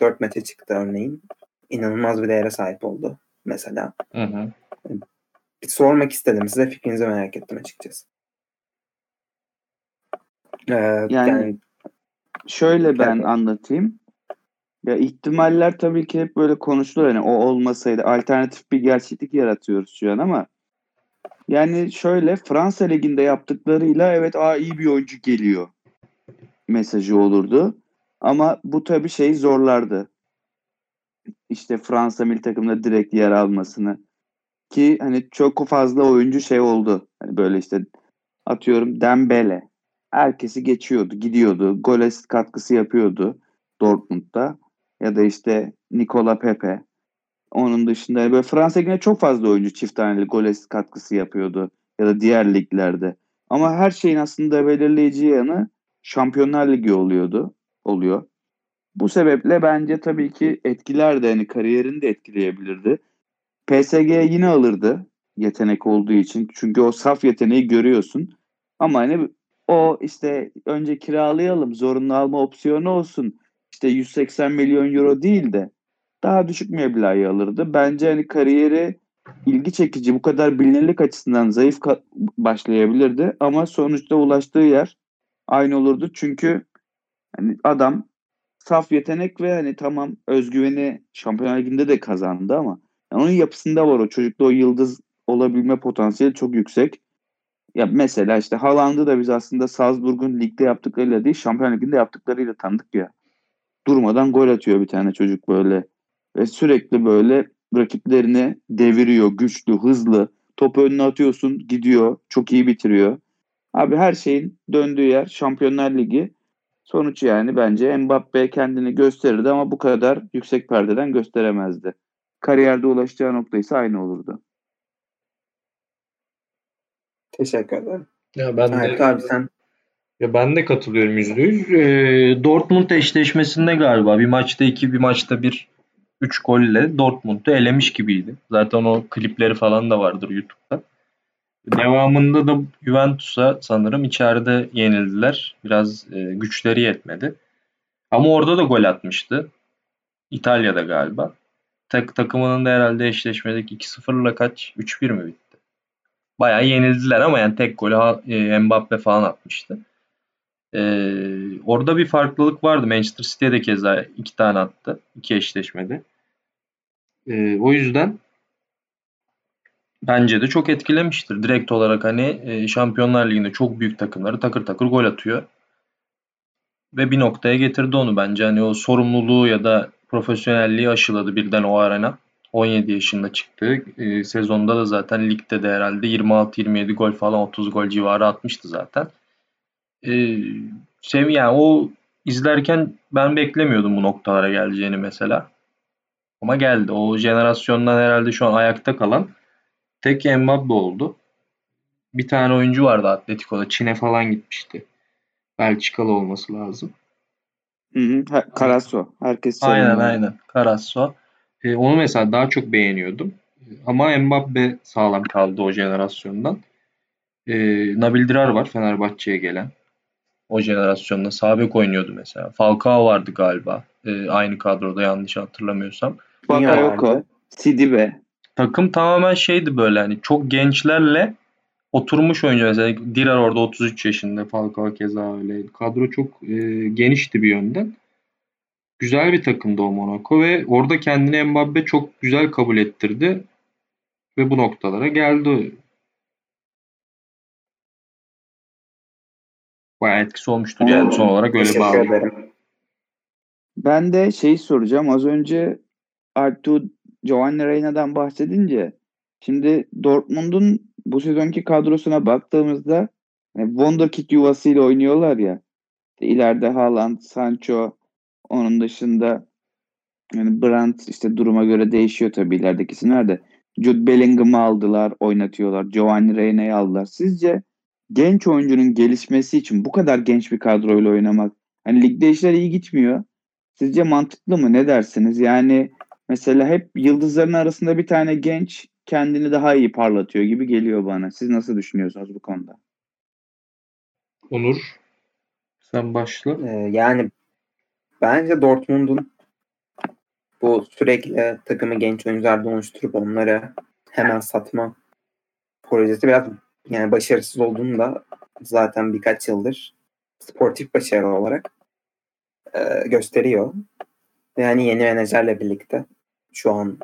[SPEAKER 1] 4 maça çıktı örneğin. İnanılmaz bir değere sahip oldu mesela.
[SPEAKER 3] Hı hı.
[SPEAKER 1] Bir sormak istedim. Size fikrinizi merak ettim açıkçası. Ee, yani,
[SPEAKER 2] Yani şöyle ben
[SPEAKER 1] Evet.
[SPEAKER 2] anlatayım. Ya ihtimaller tabii ki hep böyle konuşulur. Hani o olmasaydı alternatif bir gerçeklik yaratıyoruz şu an ama yani şöyle Fransa Ligi'nde yaptıklarıyla evet aa iyi bir oyuncu geliyor mesajı olurdu. Ama bu tabii şey zorlardı. İşte Fransa milli takımda direkt yer almasını. Ki hani çok fazla oyuncu şey oldu. Hani böyle işte atıyorum Dembele. Herkesi geçiyordu, gidiyordu. Gol asist katkısı yapıyordu Dortmund'da. Ya da işte Nikola Pepe. Onun dışında böyle Fransa Ligi'nde çok fazla oyuncu çift taneli gol katkısı yapıyordu. Ya da diğer liglerde. Ama her şeyin aslında belirleyici yanı Şampiyonlar Ligi oluyordu. Oluyor. Bu sebeple bence tabii ki etkiler de hani kariyerini de etkileyebilirdi. PSG yine alırdı yetenek olduğu için. Çünkü o saf yeteneği görüyorsun. Ama hani o işte önce kiralayalım zorunlu alma opsiyonu olsun. İşte 180 milyon euro değil de daha düşük meblağı alırdı. Bence hani kariyeri ilgi çekici bu kadar bilinirlik açısından zayıf başlayabilirdi ama sonuçta ulaştığı yer aynı olurdu. Çünkü hani adam saf yetenek ve hani tamam özgüveni Şampiyonlar Ligi'nde de kazandı ama yani onun yapısında var o çocukta o yıldız olabilme potansiyeli çok yüksek. Ya mesela işte Haaland'ı da biz aslında Salzburg'un ligde yaptıklarıyla değil Şampiyonlar Ligi'nde yaptıklarıyla tanıdık ya. Durmadan gol atıyor bir tane çocuk böyle. Ve sürekli böyle rakiplerini deviriyor. Güçlü, hızlı. Topu önüne atıyorsun gidiyor. Çok iyi bitiriyor. Abi her şeyin döndüğü yer Şampiyonlar Ligi. Sonuç yani bence Mbappe kendini gösterirdi ama bu kadar yüksek perdeden gösteremezdi. Kariyerde ulaşacağı nokta ise aynı olurdu.
[SPEAKER 1] teşekkür ederim.
[SPEAKER 3] Ya ben
[SPEAKER 1] Evet
[SPEAKER 3] de
[SPEAKER 1] abi sen
[SPEAKER 3] ya ben de katılıyorum yüzde yüz. Ee, Dortmund eşleşmesinde galiba bir maçta iki bir maçta bir 3 golle Dortmund'u elemiş gibiydi. Zaten o klipleri falan da vardır YouTube'da. Devamında da Juventus'a sanırım içeride yenildiler. Biraz e, güçleri yetmedi. Ama orada da gol atmıştı. İtalya'da galiba. Tak takımının da herhalde eşleşmedeki 2-0'la kaç? 3-1 mi bitti? Bayağı yenildiler ama yani tek golü e, Mbappe falan atmıştı. Ee, orada bir farklılık vardı. Manchester City'ye de keza iki tane attı. iki eşleşmede. Ee, o yüzden bence de çok etkilemiştir. Direkt olarak hani e, Şampiyonlar Ligi'nde çok büyük takımları takır takır gol atıyor. Ve bir noktaya getirdi onu bence. Hani o sorumluluğu ya da profesyonelliği aşıladı birden o arena. 17 yaşında çıktı. E, sezonda da zaten ligde de herhalde 26-27 gol falan 30 gol civarı atmıştı zaten. E, sev yani o izlerken ben beklemiyordum bu noktalara geleceğini mesela. Ama geldi. O jenerasyondan herhalde şu an ayakta kalan tek Mbappe oldu. Bir tane oyuncu vardı Atletico'da. Çin'e falan gitmişti. Belçikalı olması lazım.
[SPEAKER 2] Hı hı. Ha, Karaso. Herkes
[SPEAKER 3] Aynen
[SPEAKER 2] seviyor.
[SPEAKER 3] aynen. Carrasco. E, onu mesela daha çok beğeniyordum. Ama Mbappe sağlam kaldı o jenerasyondan. E, Nabil Dirar var Fenerbahçe'ye gelen. O jenerasyonda sağ bek oynuyordu mesela. Falcao vardı galiba. E, aynı kadroda yanlış hatırlamıyorsam.
[SPEAKER 2] Bakayoko. Sidibe.
[SPEAKER 3] Takım tamamen şeydi böyle hani çok gençlerle oturmuş oyuncu mesela Dirar orada 33 yaşında Falcao keza öyle. Kadro çok e, genişti bir yönden. Güzel bir takımdı o Monaco ve orada kendini Mbappe çok güzel kabul ettirdi ve bu noktalara geldi. Bayağı etkisi olmuştur yani son olarak öyle bağlı.
[SPEAKER 2] Ben de şeyi soracağım. Az önce Artur Giovanni Reyna'dan bahsedince şimdi Dortmund'un bu sezonki kadrosuna baktığımızda hani Wonderkid yuvasıyla oynuyorlar ya. İleride Haaland, Sancho, onun dışında yani Brandt işte duruma göre değişiyor tabii ilerideki isimler de. Jude Bellingham'ı aldılar, oynatıyorlar. Giovanni Reyna'yı aldılar. Sizce genç oyuncunun gelişmesi için bu kadar genç bir kadroyla oynamak hani ligde işler iyi gitmiyor. Sizce mantıklı mı? Ne dersiniz? Yani mesela hep yıldızların arasında bir tane genç kendini daha iyi parlatıyor gibi geliyor bana. Siz nasıl düşünüyorsunuz bu konuda?
[SPEAKER 3] Onur sen başla.
[SPEAKER 1] Ee, yani bence Dortmund'un bu sürekli takımı genç oyunculardan oluşturup onları hemen satma projesi biraz yani başarısız olduğunu da zaten birkaç yıldır sportif başarı olarak e, gösteriyor. Yani yeni menajerle birlikte şu an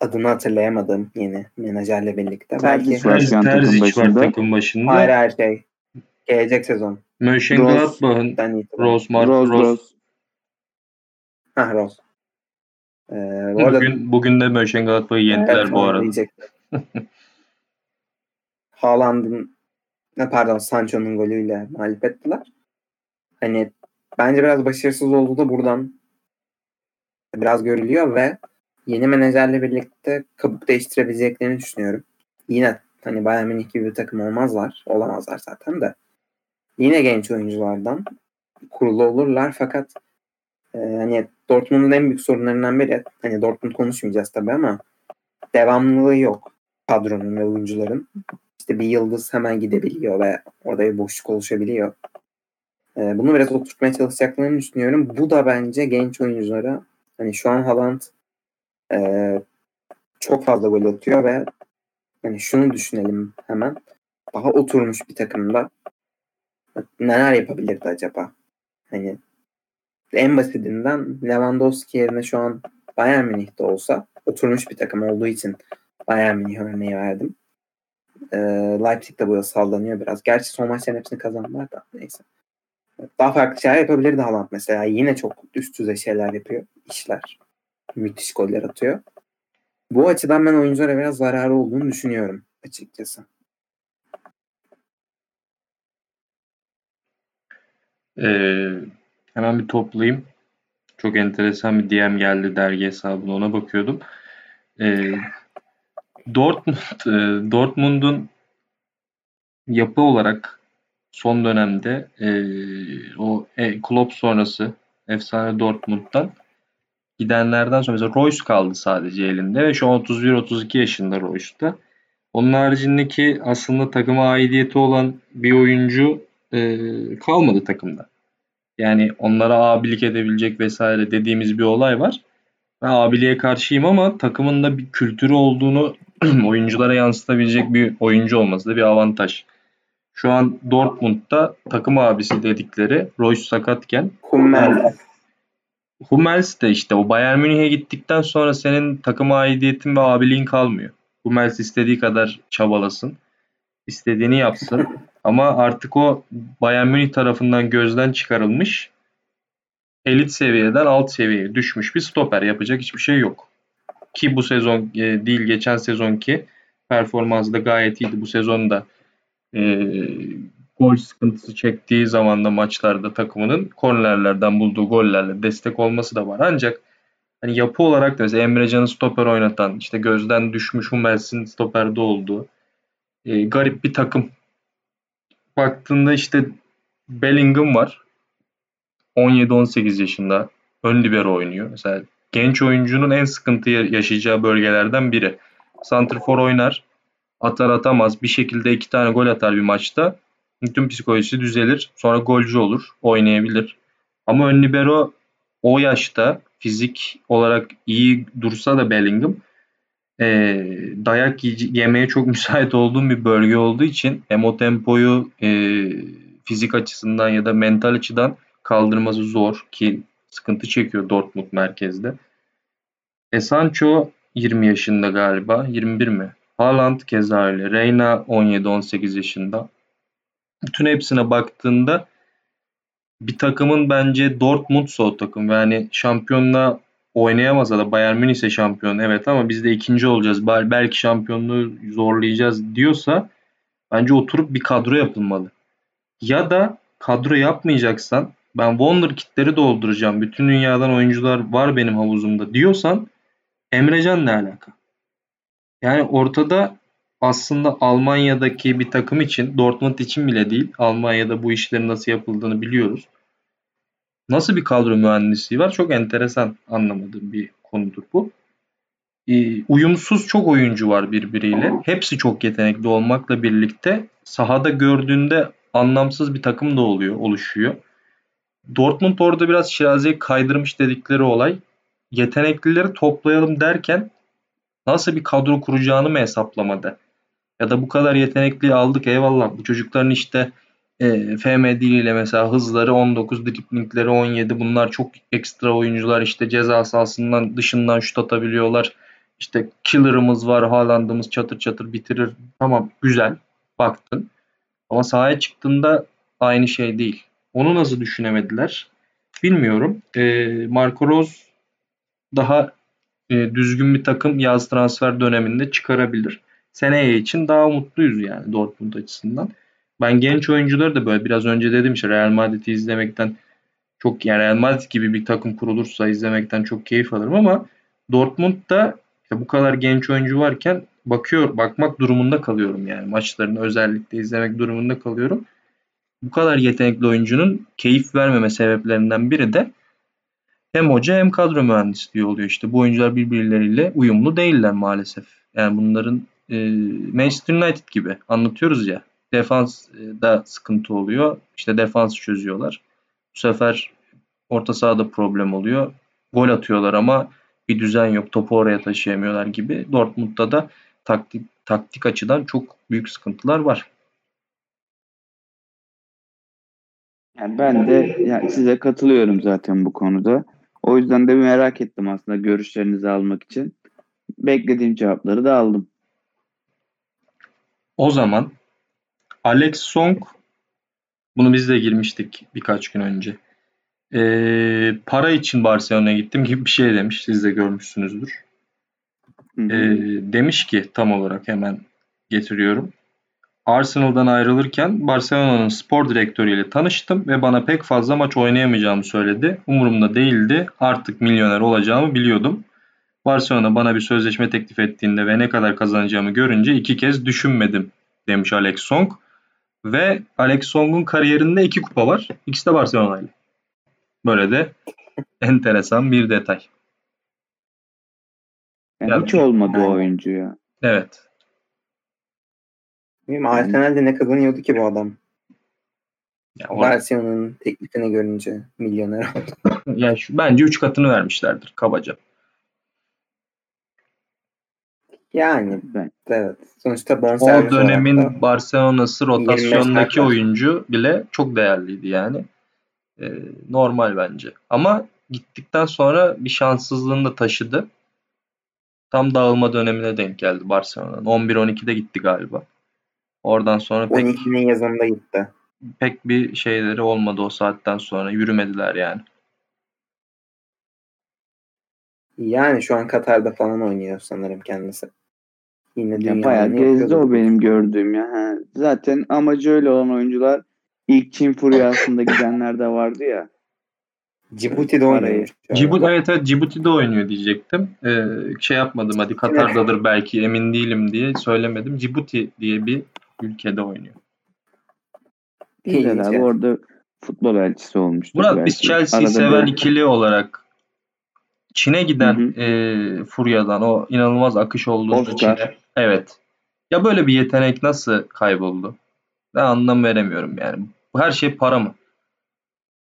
[SPEAKER 1] adını hatırlayamadığım yeni menajerle birlikte.
[SPEAKER 2] Terzic
[SPEAKER 1] Belki
[SPEAKER 3] Terzic var
[SPEAKER 2] başında.
[SPEAKER 3] takım başında.
[SPEAKER 1] hayır her şey gelecek sezon.
[SPEAKER 3] Mönchengladbach'ın
[SPEAKER 1] itibaren.
[SPEAKER 3] Rose
[SPEAKER 2] Rose,
[SPEAKER 3] Rose.
[SPEAKER 2] Rose.
[SPEAKER 1] Ha Rose. Ee, bu arada
[SPEAKER 3] Bugün, bugün de Mönchengladbach'ı yendiler
[SPEAKER 1] Evet,
[SPEAKER 3] bu arada. *laughs*
[SPEAKER 1] Haaland'ın pardon Sancho'nun golüyle mağlup ettiler. Hani bence biraz başarısız olduğu da buradan biraz görülüyor ve yeni menajerle birlikte kabuk değiştirebileceklerini düşünüyorum. Yine hani Bayern Münih gibi bir takım olmazlar. Olamazlar zaten de. Yine genç oyunculardan kurulu olurlar fakat e, hani Dortmund'un en büyük sorunlarından biri hani Dortmund konuşmayacağız tabii ama devamlılığı yok kadronun ve oyuncuların. İşte bir yıldız hemen gidebiliyor ve orada bir boşluk oluşabiliyor. Ee, bunu biraz oturtmaya çalışacaklarını düşünüyorum. Bu da bence genç oyunculara hani şu an Haaland e, çok fazla gol atıyor ve hani şunu düşünelim hemen. Daha oturmuş bir takımda neler yapabilirdi acaba? Hani en basitinden Lewandowski yerine şu an Bayern Münih'te olsa oturmuş bir takım olduğu için Bayern Münih örneği verdim. Ee, Leipzig de burada sallanıyor biraz. Gerçi son maçların hepsini kazandılar da neyse. Daha farklı şeyler yapabilirdi Haaland mesela. Yine çok üst düzey şeyler yapıyor. işler. Müthiş goller atıyor. Bu açıdan ben oyunculara biraz zararı olduğunu düşünüyorum açıkçası.
[SPEAKER 3] Ee, hemen bir toplayayım. Çok enteresan bir DM geldi dergi hesabına ona bakıyordum. Ee, Dortmund, e, Dortmund'un yapı olarak son dönemde e, o e, Klopp sonrası efsane Dortmund'dan gidenlerden sonra mesela Royce kaldı sadece elinde ve şu an 31-32 yaşında Royce'da. Onun haricindeki aslında takıma aidiyeti olan bir oyuncu e, kalmadı takımda. Yani onlara abilik edebilecek vesaire dediğimiz bir olay var. Ben abiliğe karşıyım ama takımın da bir kültürü olduğunu *clears throat* oyunculara yansıtabilecek bir oyuncu olması da bir avantaj. Şu an Dortmund'da takım abisi dedikleri Royce sakatken
[SPEAKER 1] Hummel
[SPEAKER 3] Hummels de işte o Bayern Münih'e gittikten sonra senin takıma aidiyetin ve abiliğin kalmıyor. Hummels istediği kadar çabalasın. istediğini yapsın. *laughs* Ama artık o Bayern Münih tarafından gözden çıkarılmış elit seviyeden alt seviyeye düşmüş bir stoper. Yapacak hiçbir şey yok. Ki bu sezon e, değil geçen sezonki performansı da gayet iyiydi. Bu sezonda e, gol sıkıntısı çektiği zamanda maçlarda takımının kornerlerden bulduğu gollerle destek olması da var. Ancak hani yapı olarak da mesela Emrecan'ı stoper oynatan, işte gözden düşmüş Hummels'in stoperde olduğu e, garip bir takım. Baktığında işte Bellingham var. 17-18 yaşında. Ön libero oynuyor. Mesela genç oyuncunun en sıkıntı yaşayacağı bölgelerden biri. Santrfor oynar. Atar atamaz. Bir şekilde iki tane gol atar bir maçta. Bütün psikolojisi düzelir. Sonra golcü olur. Oynayabilir. Ama ön libero o yaşta fizik olarak iyi dursa da Bellingham e, dayak yemeye çok *laughs* müsait olduğum bir bölge olduğu için hem o tempoyu e, fizik açısından ya da mental açıdan kaldırması zor ki sıkıntı çekiyor Dortmund merkezde. E Sancho 20 yaşında galiba. 21 mi? Haaland keza öyle. Reyna 17-18 yaşında. Bütün hepsine baktığında bir takımın bence Dortmund o takım. Yani şampiyonla oynayamasa da Bayern Münih ise şampiyon evet ama biz de ikinci olacağız. Belki şampiyonluğu zorlayacağız diyorsa bence oturup bir kadro yapılmalı. Ya da kadro yapmayacaksan ben Wonder kitleri dolduracağım. Bütün dünyadan oyuncular var benim havuzumda diyorsan Emrecan ne alaka? Yani ortada aslında Almanya'daki bir takım için, Dortmund için bile değil, Almanya'da bu işlerin nasıl yapıldığını biliyoruz. Nasıl bir kadro mühendisliği var? Çok enteresan anlamadığım bir konudur bu. Ee, uyumsuz çok oyuncu var birbiriyle. Hepsi çok yetenekli olmakla birlikte sahada gördüğünde anlamsız bir takım da oluyor, oluşuyor. Dortmund orada biraz Şirazi'ye kaydırmış dedikleri olay. Yeteneklileri toplayalım derken nasıl bir kadro kuracağını mı hesaplamadı? Ya da bu kadar yetenekli aldık eyvallah. Bu çocukların işte e, FM diliyle mesela hızları 19, driplingleri 17. Bunlar çok ekstra oyuncular. işte ceza sahasından dışından şut atabiliyorlar. İşte killer'ımız var, Haaland'ımız çatır çatır bitirir. Tamam güzel baktın. Ama sahaya çıktığında aynı şey değil. Onu nasıl düşünemediler? Bilmiyorum. E, Marco Rose daha e, düzgün bir takım yaz transfer döneminde çıkarabilir. Seneye için daha mutluyuz yani Dortmund açısından. Ben genç oyuncuları da böyle biraz önce dedim işte Real Madrid'i izlemekten çok yani Real Madrid gibi bir takım kurulursa izlemekten çok keyif alırım ama Dortmund'da işte bu kadar genç oyuncu varken bakıyor bakmak durumunda kalıyorum yani maçlarını özellikle izlemek durumunda kalıyorum. Bu kadar yetenekli oyuncunun keyif vermeme sebeplerinden biri de hem hoca hem kadro mühendisliği oluyor işte. Bu oyuncular birbirleriyle uyumlu değiller maalesef. Yani bunların e, Manchester United gibi anlatıyoruz ya. Defans da sıkıntı oluyor. İşte defans çözüyorlar. Bu sefer orta sahada problem oluyor. Gol atıyorlar ama bir düzen yok. Topu oraya taşıyamıyorlar gibi. Dortmund'da da taktik taktik açıdan çok büyük sıkıntılar var.
[SPEAKER 2] Yani ben de yani size katılıyorum zaten bu konuda. O yüzden de merak ettim aslında görüşlerinizi almak için. Beklediğim cevapları da aldım.
[SPEAKER 3] O zaman Alex Song bunu biz de girmiştik birkaç gün önce. Ee, para için Barcelona'ya gittim gibi bir şey demiş. Siz de görmüşsünüzdür. Ee, demiş ki tam olarak hemen getiriyorum. Arsenal'dan ayrılırken Barcelona'nın spor direktörüyle tanıştım ve bana pek fazla maç oynayamayacağımı söyledi. Umurumda değildi. Artık milyoner olacağımı biliyordum. Barcelona bana bir sözleşme teklif ettiğinde ve ne kadar kazanacağımı görünce iki kez düşünmedim demiş Alex Song. Ve Alex Song'un kariyerinde iki kupa var. İkisi de Barcelona ile. Böyle de *laughs* enteresan bir detay.
[SPEAKER 2] Yani, yani hiç olmadı o oyuncu ya.
[SPEAKER 3] Evet.
[SPEAKER 1] Bilmiyorum Arsenal'de ne kazanıyordu ki bu adam? Ya Barcelona'nın teklifini görünce milyoner oldu. *laughs*
[SPEAKER 3] yani şu, bence 3 katını vermişlerdir kabaca.
[SPEAKER 1] Yani ben, evet. Sonuçta
[SPEAKER 3] bonservis O dönemin Barcelona'sı rotasyondaki oyuncu bile çok değerliydi yani. Ee, normal bence. Ama gittikten sonra bir şanssızlığını da taşıdı. Tam dağılma dönemine denk geldi Barcelona'nın. 11-12'de gitti galiba. Oradan sonra
[SPEAKER 1] pek 12'nin yazında gitti.
[SPEAKER 3] Pek bir şeyleri olmadı o saatten sonra. Yürümediler yani.
[SPEAKER 1] Yani şu an Katar'da falan oynuyor sanırım kendisi.
[SPEAKER 2] Yine ya bayağı gezdi o benim gördüğüm ya. Ha. Zaten amacı öyle olan oyuncular ilk Çin furyasında gidenler de vardı ya.
[SPEAKER 1] Cibuti'de oynuyor.
[SPEAKER 3] Cibuti, evet evet Cibuti'de oynuyor diyecektim. Ee, şey yapmadım hadi Katar'dadır belki emin değilim diye söylemedim. Cibuti diye bir ülkede oynuyor.
[SPEAKER 2] Güzel abi orada futbol elçisi olmuştu.
[SPEAKER 3] Murat belki. biz Chelsea'yi seven böyle... ikili olarak Çin'e giden hı hı. E, Furya'dan o inanılmaz akış olduğunda Çin'e. Evet. Ya böyle bir yetenek nasıl kayboldu? Ben anlam veremiyorum yani. Her şey para mı?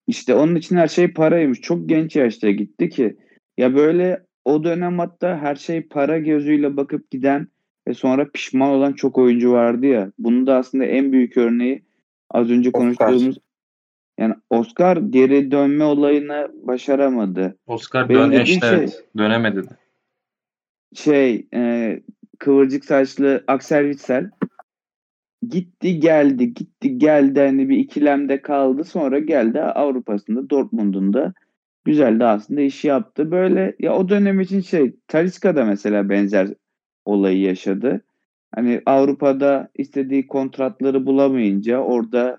[SPEAKER 2] İşte onun için her şey paraymış. Çok genç yaşta gitti ki. Ya böyle o dönem hatta her şey para gözüyle bakıp giden ve sonra pişman olan çok oyuncu vardı ya. Bunun da aslında en büyük örneği az önce Oscar. konuştuğumuz yani Oscar geri dönme olayını başaramadı.
[SPEAKER 3] Oscar Benim dön işte şey, evet. Dönemedi.
[SPEAKER 2] Şey e, kıvırcık saçlı Axel Witsel gitti geldi gitti geldi hani bir ikilemde kaldı sonra geldi Avrupa'sında Dortmund'un da güzel de aslında işi yaptı. Böyle ya o dönem için şey Talisca da mesela benzer olayı yaşadı. Hani Avrupa'da istediği kontratları bulamayınca orada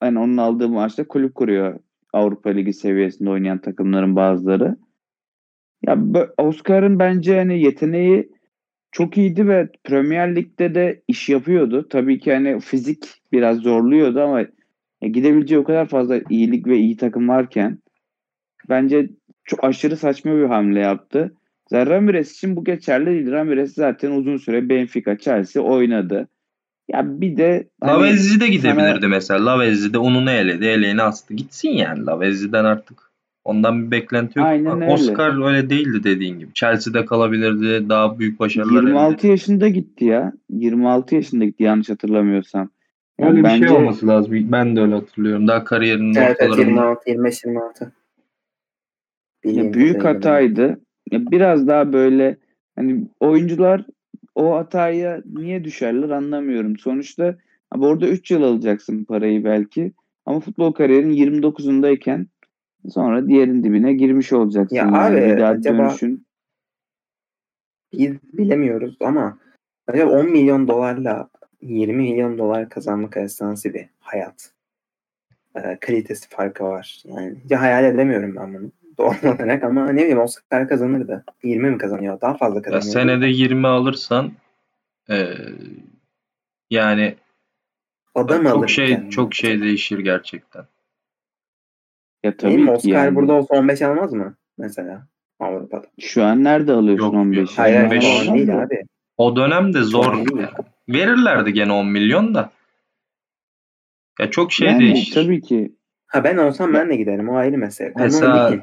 [SPEAKER 2] hani onun aldığı maaşla kulüp kuruyor Avrupa Ligi seviyesinde oynayan takımların bazıları. Ya Oscar'ın bence hani yeteneği çok iyiydi ve Premier Lig'de de iş yapıyordu. Tabii ki hani fizik biraz zorluyordu ama gidebileceği o kadar fazla iyilik ve iyi takım varken bence çok aşırı saçma bir hamle yaptı. Zaten Ramirez için bu geçerli değil. Ramirez zaten uzun süre Benfica, Chelsea oynadı. Ya bir de hani
[SPEAKER 3] Lavezzi de
[SPEAKER 2] sana-
[SPEAKER 3] gidebilirdi mesela. Lavezzi de ununu eledi. Eleğini astı. Gitsin yani Lavezzi'den artık. Ondan bir beklenti yok.
[SPEAKER 2] Aynen öyle.
[SPEAKER 3] Oscar öyle değildi dediğin gibi. Chelsea'de kalabilirdi. Daha büyük başarılar
[SPEAKER 2] 26
[SPEAKER 3] elde
[SPEAKER 2] yaşında gitti ya. 26 yaşında gitti yanlış hatırlamıyorsam. Yani
[SPEAKER 3] Öyle bir
[SPEAKER 2] bence
[SPEAKER 3] şey olması lazım. Ben de öyle hatırlıyorum. Daha kariyerinin
[SPEAKER 1] Evet, evet
[SPEAKER 3] ortalarında.
[SPEAKER 1] 26, 25, 26.
[SPEAKER 2] ya
[SPEAKER 1] Bildiğim
[SPEAKER 2] büyük hataydı. Biraz daha böyle hani oyuncular o hataya niye düşerler anlamıyorum. Sonuçta abi orada 3 yıl alacaksın parayı belki. Ama futbol kariyerin 29'undayken sonra diğerin dibine girmiş olacaksın.
[SPEAKER 1] Ya
[SPEAKER 2] yani.
[SPEAKER 1] abi,
[SPEAKER 2] bir daha
[SPEAKER 1] acaba-
[SPEAKER 2] dönüşün.
[SPEAKER 1] Biz bilemiyoruz ama acaba 10 milyon dolarla 20 milyon dolar kazanmak arasında nasıl bir hayat e, kalitesi farkı var. Yani ya hayal edemiyorum ben bunu doğal olarak ama ne bileyim Oscar kazanırdı. 20 mi kazanıyor? Daha fazla
[SPEAKER 3] Ya
[SPEAKER 1] kazanıyor.
[SPEAKER 3] senede 20 alırsan eee, yani
[SPEAKER 1] Adam
[SPEAKER 3] çok
[SPEAKER 1] alır
[SPEAKER 3] şey
[SPEAKER 1] kendine.
[SPEAKER 3] çok şey değişir gerçekten.
[SPEAKER 2] Ya tabii
[SPEAKER 1] Değil mi? Oscar
[SPEAKER 2] yani.
[SPEAKER 1] burada olsa 15 almaz mı? Mesela Avrupa'da.
[SPEAKER 2] Şu an nerede alıyorsun
[SPEAKER 3] Yok,
[SPEAKER 2] 15?
[SPEAKER 1] Hayır, hayır
[SPEAKER 3] 15
[SPEAKER 1] şu an değil abi.
[SPEAKER 3] O dönemde zor. Yani. Verirlerdi gene 10 milyon da. Ya çok şey
[SPEAKER 2] yani
[SPEAKER 3] değişir.
[SPEAKER 2] tabii ki.
[SPEAKER 1] Ha ben olsam ben de giderim. O ayrı mesele. Konu
[SPEAKER 3] Mesela-.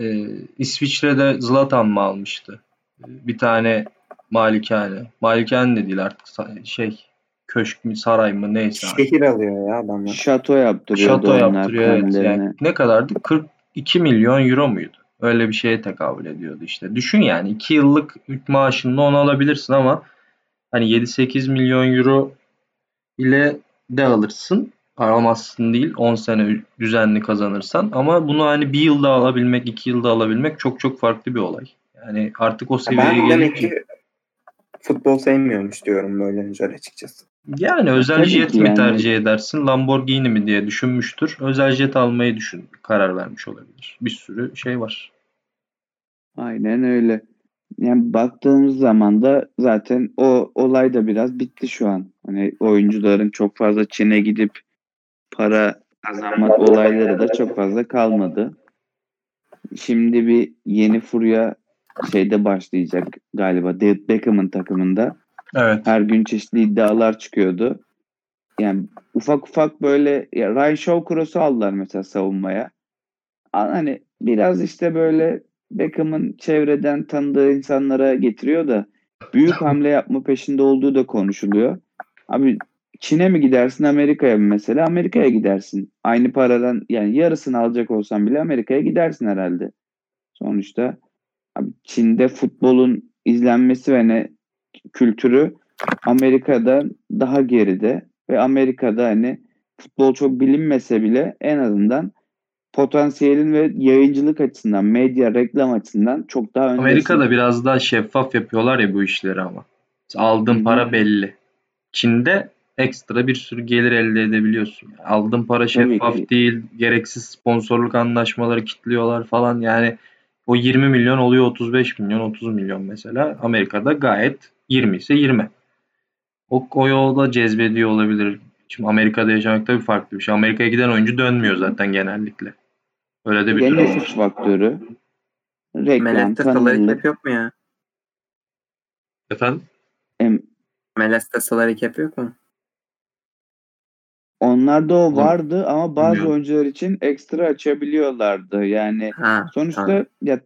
[SPEAKER 3] Ee, İsviçre'de Zlatan mı almıştı? Bir tane malikane. Malikane de değil artık şey köşk mü saray mı neyse. artık.
[SPEAKER 1] Şehir alıyor ya adamlar.
[SPEAKER 2] Şato yaptırıyordu
[SPEAKER 3] Şato yaptırıyor evet. Yani ne kadardı? 42 milyon euro muydu? Öyle bir şeye tekabül ediyordu işte. Düşün yani 2 yıllık maaşınla onu alabilirsin ama hani 7-8 milyon euro ile de alırsın. Alamazsın değil 10 sene düzenli kazanırsan ama bunu hani bir yılda alabilmek, iki yılda alabilmek çok çok farklı bir olay. Yani artık o seviyeye
[SPEAKER 1] Ben demek
[SPEAKER 3] gelince
[SPEAKER 1] ki futbol sevmiyormuş diyorum böyle önce açıkçası.
[SPEAKER 3] yani özel
[SPEAKER 2] Tabii
[SPEAKER 3] jet mi
[SPEAKER 2] yani.
[SPEAKER 3] tercih edersin, Lamborghini mi diye düşünmüştür. Özel jet almayı düşün, karar vermiş olabilir. Bir sürü şey var.
[SPEAKER 2] Aynen öyle. Yani baktığımız zaman da zaten o olay da biraz bitti şu an. Hani oyuncuların çok fazla Çin'e gidip para kazanmak olayları da çok fazla kalmadı. Şimdi bir yeni furya şeyde başlayacak galiba David Beckham'ın takımında.
[SPEAKER 3] Evet.
[SPEAKER 2] Her gün çeşitli iddialar çıkıyordu. Yani ufak ufak böyle ya Ryan Shawcross'u aldılar mesela savunmaya. Hani biraz işte böyle Beckham'ın çevreden tanıdığı insanlara getiriyor da büyük hamle yapma peşinde olduğu da konuşuluyor. Abi Çin'e mi gidersin Amerika'ya mı mesela? Amerika'ya gidersin. Aynı paradan yani yarısını alacak olsan bile Amerika'ya gidersin herhalde. Sonuçta abi Çin'de futbolun izlenmesi ve ne kültürü Amerika'da daha geride ve Amerika'da hani futbol çok bilinmese bile en azından potansiyelin ve yayıncılık açısından, medya, reklam açısından çok daha öndesin.
[SPEAKER 3] Amerika'da biraz daha şeffaf yapıyorlar ya bu işleri ama. Aldığın
[SPEAKER 2] Hı hı.
[SPEAKER 3] para belli. Çin'de ekstra bir sürü gelir elde edebiliyorsun. Aldığın para şeffaf değil. Gereksiz sponsorluk anlaşmaları kilitliyorlar falan. Yani o 20 milyon oluyor 35 milyon, 30 milyon mesela. Amerika'da gayet 20 ise 20. O, o yolda cezbediyor olabilir. Şimdi Amerika'da yaşamak tabii farklı bir şey. Amerika'ya giden oyuncu dönmüyor zaten genellikle. Öyle de bir
[SPEAKER 2] de
[SPEAKER 3] durum var.
[SPEAKER 2] faktörü. Reklam,
[SPEAKER 1] cap yok mu ya?
[SPEAKER 3] Efendim?
[SPEAKER 2] Em-
[SPEAKER 1] Meles'te salary cap yok mu?
[SPEAKER 2] Onlarda o vardı ama bazı
[SPEAKER 3] bilmiyorum.
[SPEAKER 2] oyuncular için ekstra açabiliyorlardı. Yani
[SPEAKER 1] Ha,
[SPEAKER 2] sonuçta
[SPEAKER 1] tamam.
[SPEAKER 2] ya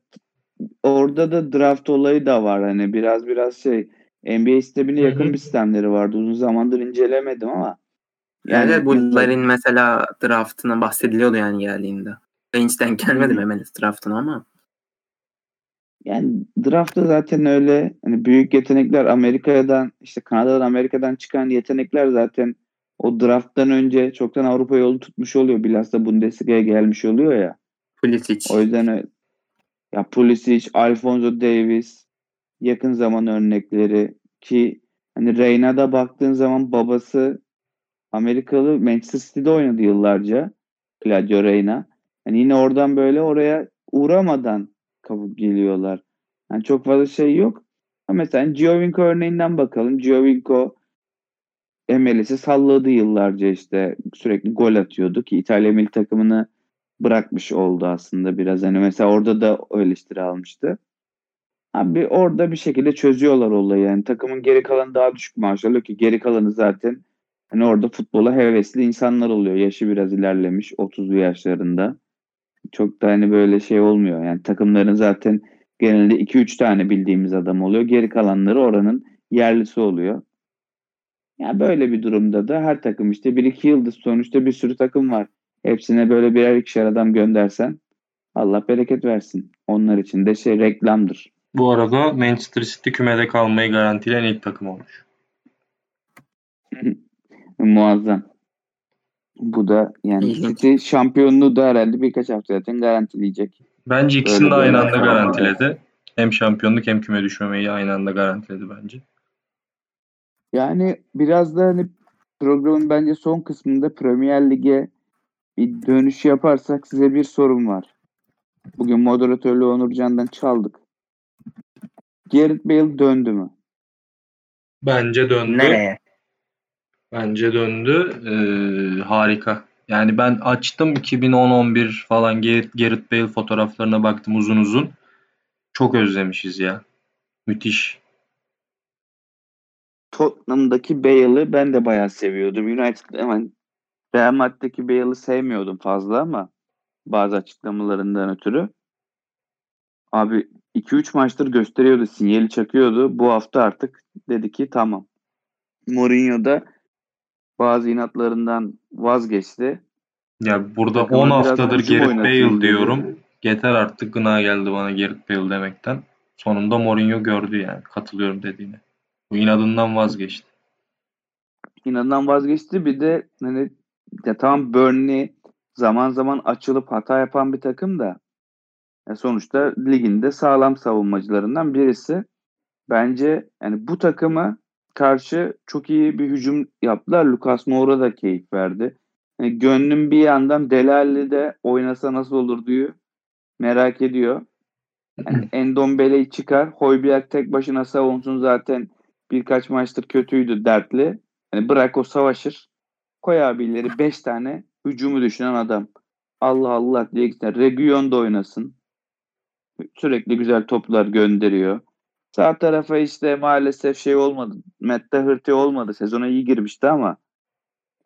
[SPEAKER 2] orada da draft olayı da var. Hani biraz biraz şey NBA sistemine
[SPEAKER 3] Hı hı.
[SPEAKER 2] yakın bir sistemleri vardı. Uzun zamandır incelemedim ama
[SPEAKER 1] Yani,
[SPEAKER 2] yani
[SPEAKER 1] bu
[SPEAKER 2] mesela-
[SPEAKER 1] Larin mesela draftına bahsediliyordu yani geldiğinde. Ben hiç denk gelmedim
[SPEAKER 2] Hı.
[SPEAKER 1] MLS draftına ama.
[SPEAKER 2] Yani draftta zaten öyle hani büyük yetenekler Amerika'dan işte Kanada'dan Amerika'dan çıkan yetenekler zaten o drafttan önce çoktan Avrupa yolu tutmuş oluyor. Bilhassa Bundesliga'ya gelmiş oluyor ya.
[SPEAKER 1] Pulisic.
[SPEAKER 2] O yüzden. Ya Pulisic, Alfonso Davis yakın zaman örnekleri ki hani Reyna'da baktığın zaman babası Amerikalı Manchester City'de oynadı yıllarca. Claudio Reyna. Hani yine oradan böyle oraya uğramadan kapıp geliyorlar. Yani çok fazla şey yok. Ama mesela Giovinco örneğinden bakalım. Giovinco MLS'i salladı yıllarca işte sürekli gol atıyordu ki İtalya milli takımını bırakmış oldu aslında biraz. Hani mesela orada da o eleştiri almıştı. Abi orada bir şekilde çözüyorlar olayı. Yani takımın geri kalanı daha düşük maaş alıyor ki geri kalanı zaten Hani orada futbola hevesli insanlar oluyor. Yaşı biraz ilerlemiş 30'lu yaşlarında. Çok da hani böyle şey olmuyor. Yani takımların zaten genelde 2-3 tane bildiğimiz adam oluyor. Geri kalanları oranın yerlisi oluyor. Yani böyle bir durumda da her takım işte bir iki yıldız sonuçta bir sürü takım var. Hepsine böyle birer ikişer adam göndersen Allah bereket versin. Onlar için de şey reklamdır.
[SPEAKER 3] Bu arada Manchester City kümede kalmayı garantileyen ilk takım olmuş. *laughs*
[SPEAKER 2] Muazzam. Bu da yani City şampiyonluğu da herhalde birkaç hafta zaten garantileyecek.
[SPEAKER 3] Bence ikisini de aynı anda garantiledi. Hem şampiyonluk hem küme düşmemeyi aynı anda garantiledi bence.
[SPEAKER 2] Yani biraz da hani programın bence son kısmında Premier Lig'e bir dönüş yaparsak size bir sorum var. Bugün moderatörlüğü Onurcan'dan çaldık. Gareth Bale döndü mü?
[SPEAKER 3] Bence döndü.
[SPEAKER 1] Nereye?
[SPEAKER 3] Bence döndü. Ee, harika. Yani ben açtım 2010-11 falan Gareth Bale fotoğraflarına baktım uzun uzun. Çok özlemişiz ya. Müthiş.
[SPEAKER 2] Tottenham'daki Bale'ı ben de bayağı seviyordum. United hemen Real Madrid'deki Bale'ı sevmiyordum fazla ama bazı açıklamalarından ötürü. Abi 2-3 maçtır gösteriyordu, sinyali çakıyordu. Bu hafta artık dedi ki tamam. Mourinho da bazı inatlarından vazgeçti.
[SPEAKER 3] Ya burada Takıma 10 haftadır Gareth Bale diyorum. Yeter artık gına geldi bana Gareth Bale demekten. Sonunda Mourinho gördü yani. Katılıyorum dediğine. Bu inadından vazgeçti.
[SPEAKER 2] İnadından vazgeçti. Bir de hani ya tamam Burnley zaman zaman açılıp hata yapan bir takım da ya sonuçta liginde sağlam savunmacılarından birisi. Bence yani bu takıma karşı çok iyi bir hücum yaptılar. Lucas Moura da keyif verdi. Yani gönlüm bir yandan Delali de oynasa nasıl olur diyor. Merak ediyor. Yani *laughs* Endombele'yi çıkar. Hoybier tek başına savunsun zaten birkaç maçtır kötüydü dertli. Yani bırak o savaşır. Koy abileri 5 *laughs* tane hücumu düşünen adam. Allah Allah diye gitsin. Region da oynasın. Sürekli güzel toplar gönderiyor. Sağ tarafa işte maalesef şey olmadı. Matt Doherty olmadı. Sezona iyi girmişti ama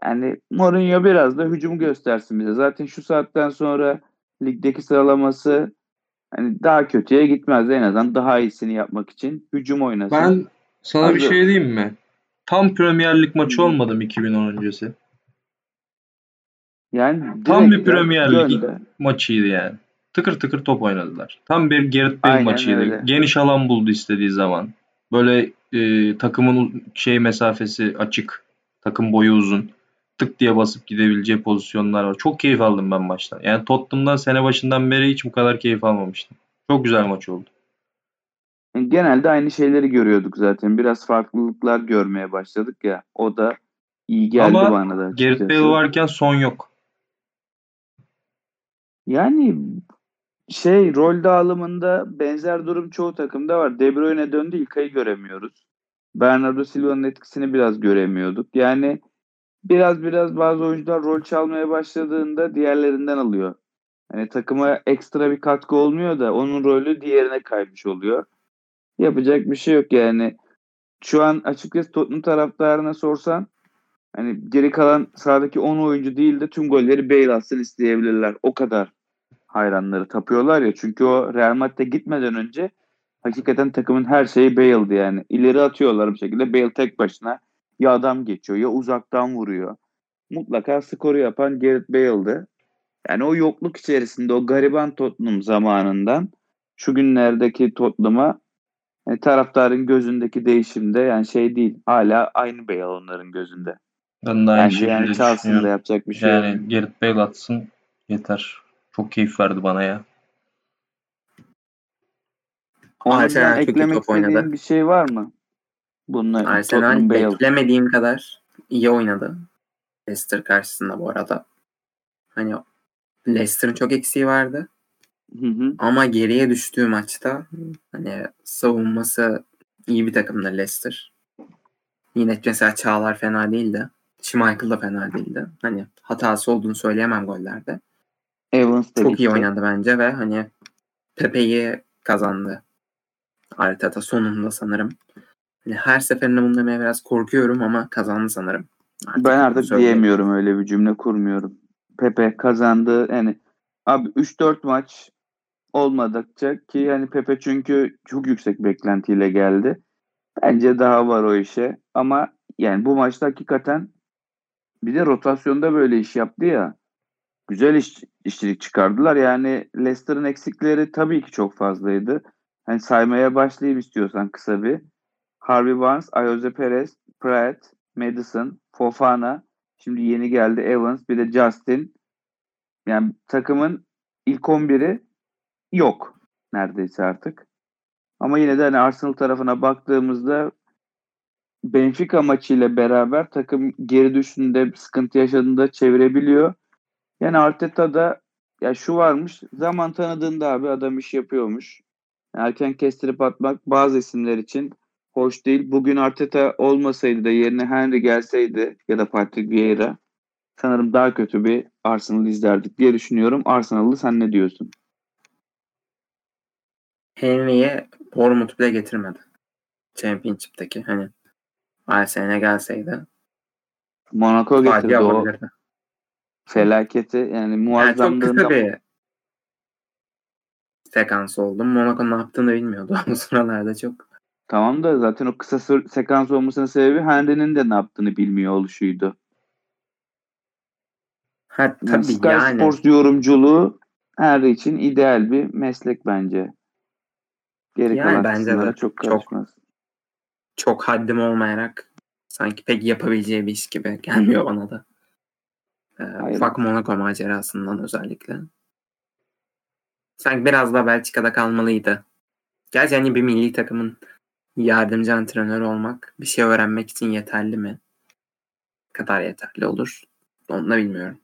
[SPEAKER 2] yani Mourinho biraz da hücum göstersin bize. Zaten şu saatten sonra ligdeki sıralaması hani daha kötüye gitmez. En azından daha iyisini yapmak için hücum oynasın.
[SPEAKER 3] Ben sana Hazır. bir şey diyeyim mi? Tam Premier Lig maçı olmadı mı 2010 öncesi?
[SPEAKER 2] Yani
[SPEAKER 3] tam bir Premier Lig maçıydı yani. Tıkır tıkır top oynadılar. Tam bir Gareth Bale Aynen maçıydı. Öyle. Geniş alan buldu istediği zaman. Böyle e, takımın şey mesafesi açık. Takım boyu uzun. Tık diye basıp gidebileceği pozisyonlar var. Çok keyif aldım ben maçtan. Yani Tottenham'dan sene başından beri hiç bu kadar keyif almamıştım. Çok güzel maç oldu.
[SPEAKER 2] Genelde aynı şeyleri görüyorduk zaten. Biraz farklılıklar görmeye başladık ya. O da iyi geldi Ama bana da.
[SPEAKER 3] Ama Gareth Bale varken son yok.
[SPEAKER 2] Yani şey rol dağılımında benzer durum çoğu takımda var. De Bruyne döndü İlkay'ı göremiyoruz. Bernardo Silva'nın etkisini biraz göremiyorduk. Yani biraz biraz bazı oyuncular rol çalmaya başladığında diğerlerinden alıyor. Yani takıma ekstra bir katkı olmuyor da onun rolü diğerine kaymış oluyor. Yapacak bir şey yok yani. Şu an açıkçası Tottenham taraftarına sorsan hani geri kalan sahadaki 10 oyuncu değil de tüm golleri Bale atsın isteyebilirler. O kadar hayranları tapıyorlar ya. Çünkü o Real Madrid'e gitmeden önce hakikaten takımın her şeyi Bale'di yani. İleri atıyorlar bir şekilde. Bale tek başına ya adam geçiyor ya uzaktan vuruyor. Mutlaka skoru yapan Gareth Bale'dı. Yani o yokluk içerisinde o gariban Tottenham zamanından şu günlerdeki Tottenham'a yani e, taraftarın gözündeki değişimde yani şey değil. Hala aynı Bale onların gözünde.
[SPEAKER 3] Ben de aynı
[SPEAKER 2] yani, şekilde yani Chelsea'nin yapacak bir şey
[SPEAKER 3] Yani yok. Gareth Bale atsın yeter. Çok keyif verdi bana ya.
[SPEAKER 1] Arsenal eklemek istediğin
[SPEAKER 2] bir şey var mı?
[SPEAKER 1] Bunlar Arsenal beklemediğim kadar iyi oynadı. Leicester karşısında bu arada. Hani Leicester'ın çok eksiği vardı.
[SPEAKER 2] Hı hı.
[SPEAKER 1] Ama geriye düştüğü maçta hani savunması iyi bir takımda Leicester. Yine mesela Çağlar fena değildi. Schmeichel da fena değildi. Hani hatası olduğunu söyleyemem gollerde.
[SPEAKER 2] Evans
[SPEAKER 1] da Çok gitti. iyi oynadı bence ve hani Pepe'yi kazandı. Arteta sonunda sanırım. Hani her seferinde bundan biraz korkuyorum ama kazandı sanırım.
[SPEAKER 2] Ben artık diyemiyorum öyle bir cümle kurmuyorum. Pepe kazandı. Yani abi 3-4 maç olmadıkça ki yani Pepe çünkü çok yüksek beklentiyle geldi. Bence daha var o işe. Ama yani bu maçta hakikaten bir de rotasyonda böyle iş yaptı ya. Güzel iş, işçilik çıkardılar. Yani Leicester'ın eksikleri tabii ki çok fazlaydı. Hani saymaya başlayayım istiyorsan kısa bir. Harvey Barnes, Ayoze Perez, Pratt, Madison, Fofana, şimdi yeni geldi Evans, bir de Justin. Yani takımın ilk 11'i yok neredeyse artık. Ama yine de hani Arsenal tarafına baktığımızda Benfica maçıyla beraber takım geri düştüğünde sıkıntı yaşadığında çevirebiliyor. Yani Arteta da ya şu varmış zaman tanıdığında abi adam iş yapıyormuş. Erken kestirip atmak bazı isimler için hoş değil. Bugün Arteta olmasaydı da yerine Henry gelseydi ya da Patrick Vieira sanırım daha kötü bir Arsenal izlerdik diye düşünüyorum. Arsenal'lı sen ne diyorsun?
[SPEAKER 1] Henry'e Bournemouth bile getirmedi. Championship'teki hani Arsenal'e gelseydi
[SPEAKER 2] Monaco getirdi o felaketi yani
[SPEAKER 1] Yani çok
[SPEAKER 2] muazzamlığında
[SPEAKER 1] kısa bir sekans oldu. Monaco ne yaptığını bilmiyordu *laughs* o sıralarda çok.
[SPEAKER 2] Tamam da zaten o kısa sekans olmasının sebebi Henry'nin de ne yaptığını bilmiyor oluşuydu.
[SPEAKER 1] Ha
[SPEAKER 2] Yani
[SPEAKER 1] tabii
[SPEAKER 2] Sky
[SPEAKER 1] yani.
[SPEAKER 2] Sports yorumculuğu Henry için ideal bir meslek bence. Geri
[SPEAKER 1] Yani
[SPEAKER 2] kalan
[SPEAKER 1] bence de.
[SPEAKER 2] çok
[SPEAKER 1] Çok.
[SPEAKER 2] karışmaz.
[SPEAKER 1] Çok haddim olmayarak sanki pek yapabileceği bir iş gibi gelmiyor bana da. Ee,
[SPEAKER 2] Hayır.
[SPEAKER 1] ufak Monaco macerasından özellikle. Sanki biraz da Belçika'da kalmalıydı. Gerçi hani bir milli takımın yardımcı antrenörü olmak bir şey öğrenmek için yeterli mi? Ne kadar yeterli olur? Onu da bilmiyorum.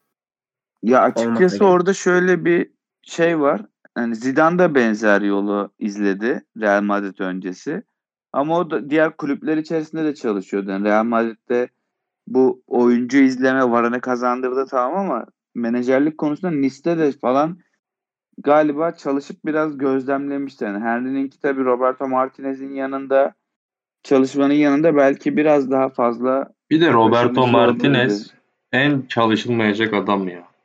[SPEAKER 2] Ya açıkçası orada şöyle bir şey var. Yani Zidane da benzer yolu izledi Real Madrid öncesi. Ama o da diğer kulüpler içerisinde de çalışıyordu. Yani Real Madrid'de bu oyuncu izleme varını kazandırdı tamam ama menajerlik konusunda Nice'de de falan galiba çalışıp biraz gözlemlemişti. Yani Henry'ninki tabii Roberto Martinez'in yanında çalışmanın yanında belki biraz daha fazla
[SPEAKER 3] Bir de Roberto Martinez
[SPEAKER 2] olabilirdi.
[SPEAKER 3] en çalışılmayacak adam ya.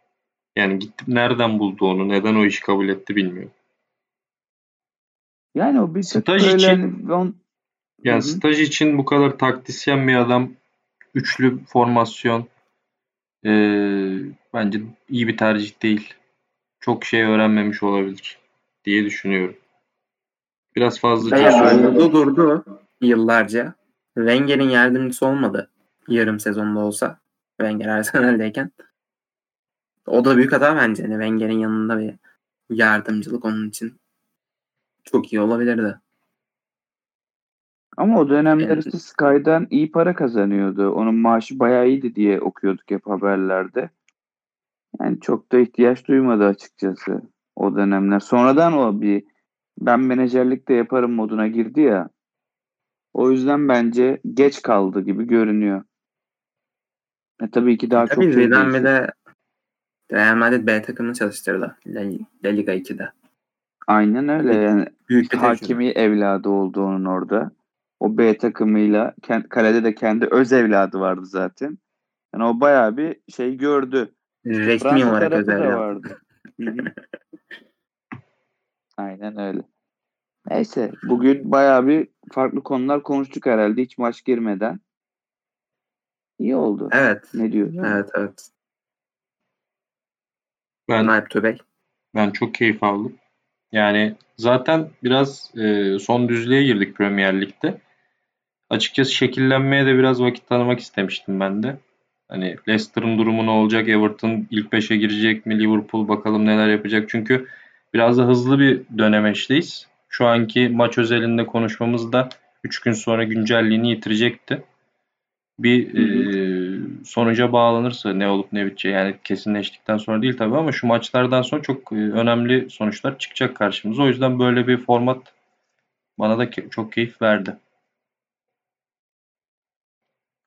[SPEAKER 3] Yani gitti nereden buldu onu, neden o işi kabul etti bilmiyorum.
[SPEAKER 2] yani o bir
[SPEAKER 3] Staj
[SPEAKER 2] böyle
[SPEAKER 3] için-
[SPEAKER 2] hani on-
[SPEAKER 3] Yani
[SPEAKER 2] Hı hı.
[SPEAKER 3] staj için bu kadar taktisyen bir adam, üçlü formasyon eee, bence iyi bir tercih değil. Çok şey öğrenmemiş olabilir diye düşünüyorum. Biraz fazla
[SPEAKER 1] oldu durdu yıllarca. Wenger'in yardımcısı olmadı. Yarım sezonda olsa. Wenger Arsenal'deyken. *laughs* O da büyük hata bence. Yani Wenger'in yanında bir yardımcılık onun için çok iyi olabilirdi.
[SPEAKER 2] Ama o dönemler
[SPEAKER 1] Evet.
[SPEAKER 2] işte Sky'dan iyi para kazanıyordu. Onun maaşı bayağı iyiydi diye okuyorduk hep haberlerde. Yani çok da ihtiyaç duymadı açıkçası o dönemler. Sonradan o bir ben menajerlik de yaparım moduna girdi ya. O yüzden bence geç kaldı gibi görünüyor. E tabii ki daha çok
[SPEAKER 1] Tabii
[SPEAKER 2] şey
[SPEAKER 1] Zidane de Real Madrid B takımını çalıştırdı. La, Liga 2'de.
[SPEAKER 2] Aynen öyle yani.
[SPEAKER 1] Büyük bir tecrübe.
[SPEAKER 2] Hakimi evladı oldu onun orada. O B takımıyla kalede de kendi öz evladı vardı zaten. Yani o bayağı bir şey gördü.
[SPEAKER 1] Resmi
[SPEAKER 2] Fransa
[SPEAKER 1] olarak
[SPEAKER 2] da
[SPEAKER 1] özel.
[SPEAKER 2] vardı. *laughs* Aynen öyle. Neyse bugün bayağı bir farklı konular konuştuk herhalde hiç maç girmeden. İyi oldu.
[SPEAKER 1] Evet.
[SPEAKER 2] Ne diyorsun?
[SPEAKER 1] Evet evet.
[SPEAKER 3] Ben
[SPEAKER 1] Alp Bey.
[SPEAKER 3] Ben çok keyif aldım. Yani zaten biraz e, son düzlüğe girdik Premier Lig'de. Açıkçası şekillenmeye de biraz vakit tanımak istemiştim ben de. Hani Leicester'ın durumu ne olacak? Everton ilk 5'e girecek mi? Liverpool bakalım neler yapacak. Çünkü biraz da hızlı bir dönemeçteyiz. Şu anki maç özelinde konuşmamız da 3 gün sonra güncelliğini yitirecekti. Bir
[SPEAKER 2] Hı hı.
[SPEAKER 3] Sonuca bağlanırsa ne olup ne biteceği yani kesinleştikten sonra değil tabii ama şu maçlardan sonra çok e, önemli sonuçlar çıkacak karşımıza. O yüzden böyle bir format bana da ke- çok keyif verdi.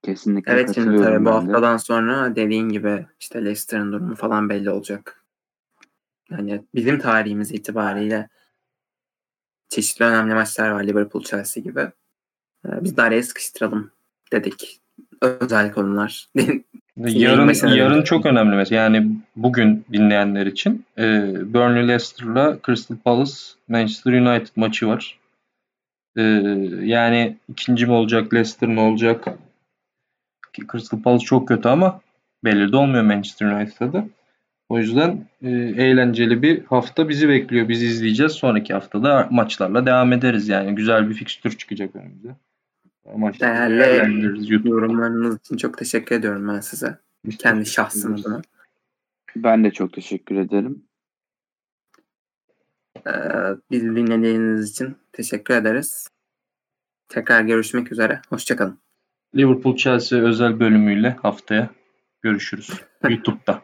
[SPEAKER 2] Kesinlikle
[SPEAKER 1] Evet şimdi tabii bu
[SPEAKER 2] de.
[SPEAKER 1] haftadan sonra dediğin gibi işte Leicester'ın durumu falan belli olacak. Yani bizim tarihimiz itibariyle çeşitli önemli maçlar var Liverpool Chelsea gibi. Ee, Biz de araya sıkıştıralım dedik. Özel konular. *laughs*
[SPEAKER 3] Yarın yarın çok önemli mesela. Yani bugün dinleyenler için e, Burnley Leicester'la Crystal Palace Manchester United maçı var. E, yani ikinci mi olacak Leicester mi olacak? Crystal Palace çok kötü ama belli de olmuyor Manchester United'da da. O yüzden e, eğlenceli bir hafta bizi bekliyor. Biz izleyeceğiz. Sonraki haftada maçlarla devam ederiz. Yani güzel bir fikstür çıkacak önümüze.
[SPEAKER 1] Değerli yorumlarınız için çok teşekkür ediyorum ben size. Biz Kendi şahsım adına.
[SPEAKER 2] Ben de çok teşekkür ederim.
[SPEAKER 1] Ee, bizi dinlediğiniz için teşekkür ederiz. Tekrar görüşmek üzere. Hoşçakalın.
[SPEAKER 3] Liverpool Chelsea özel bölümüyle haftaya görüşürüz. *laughs* YouTube'da.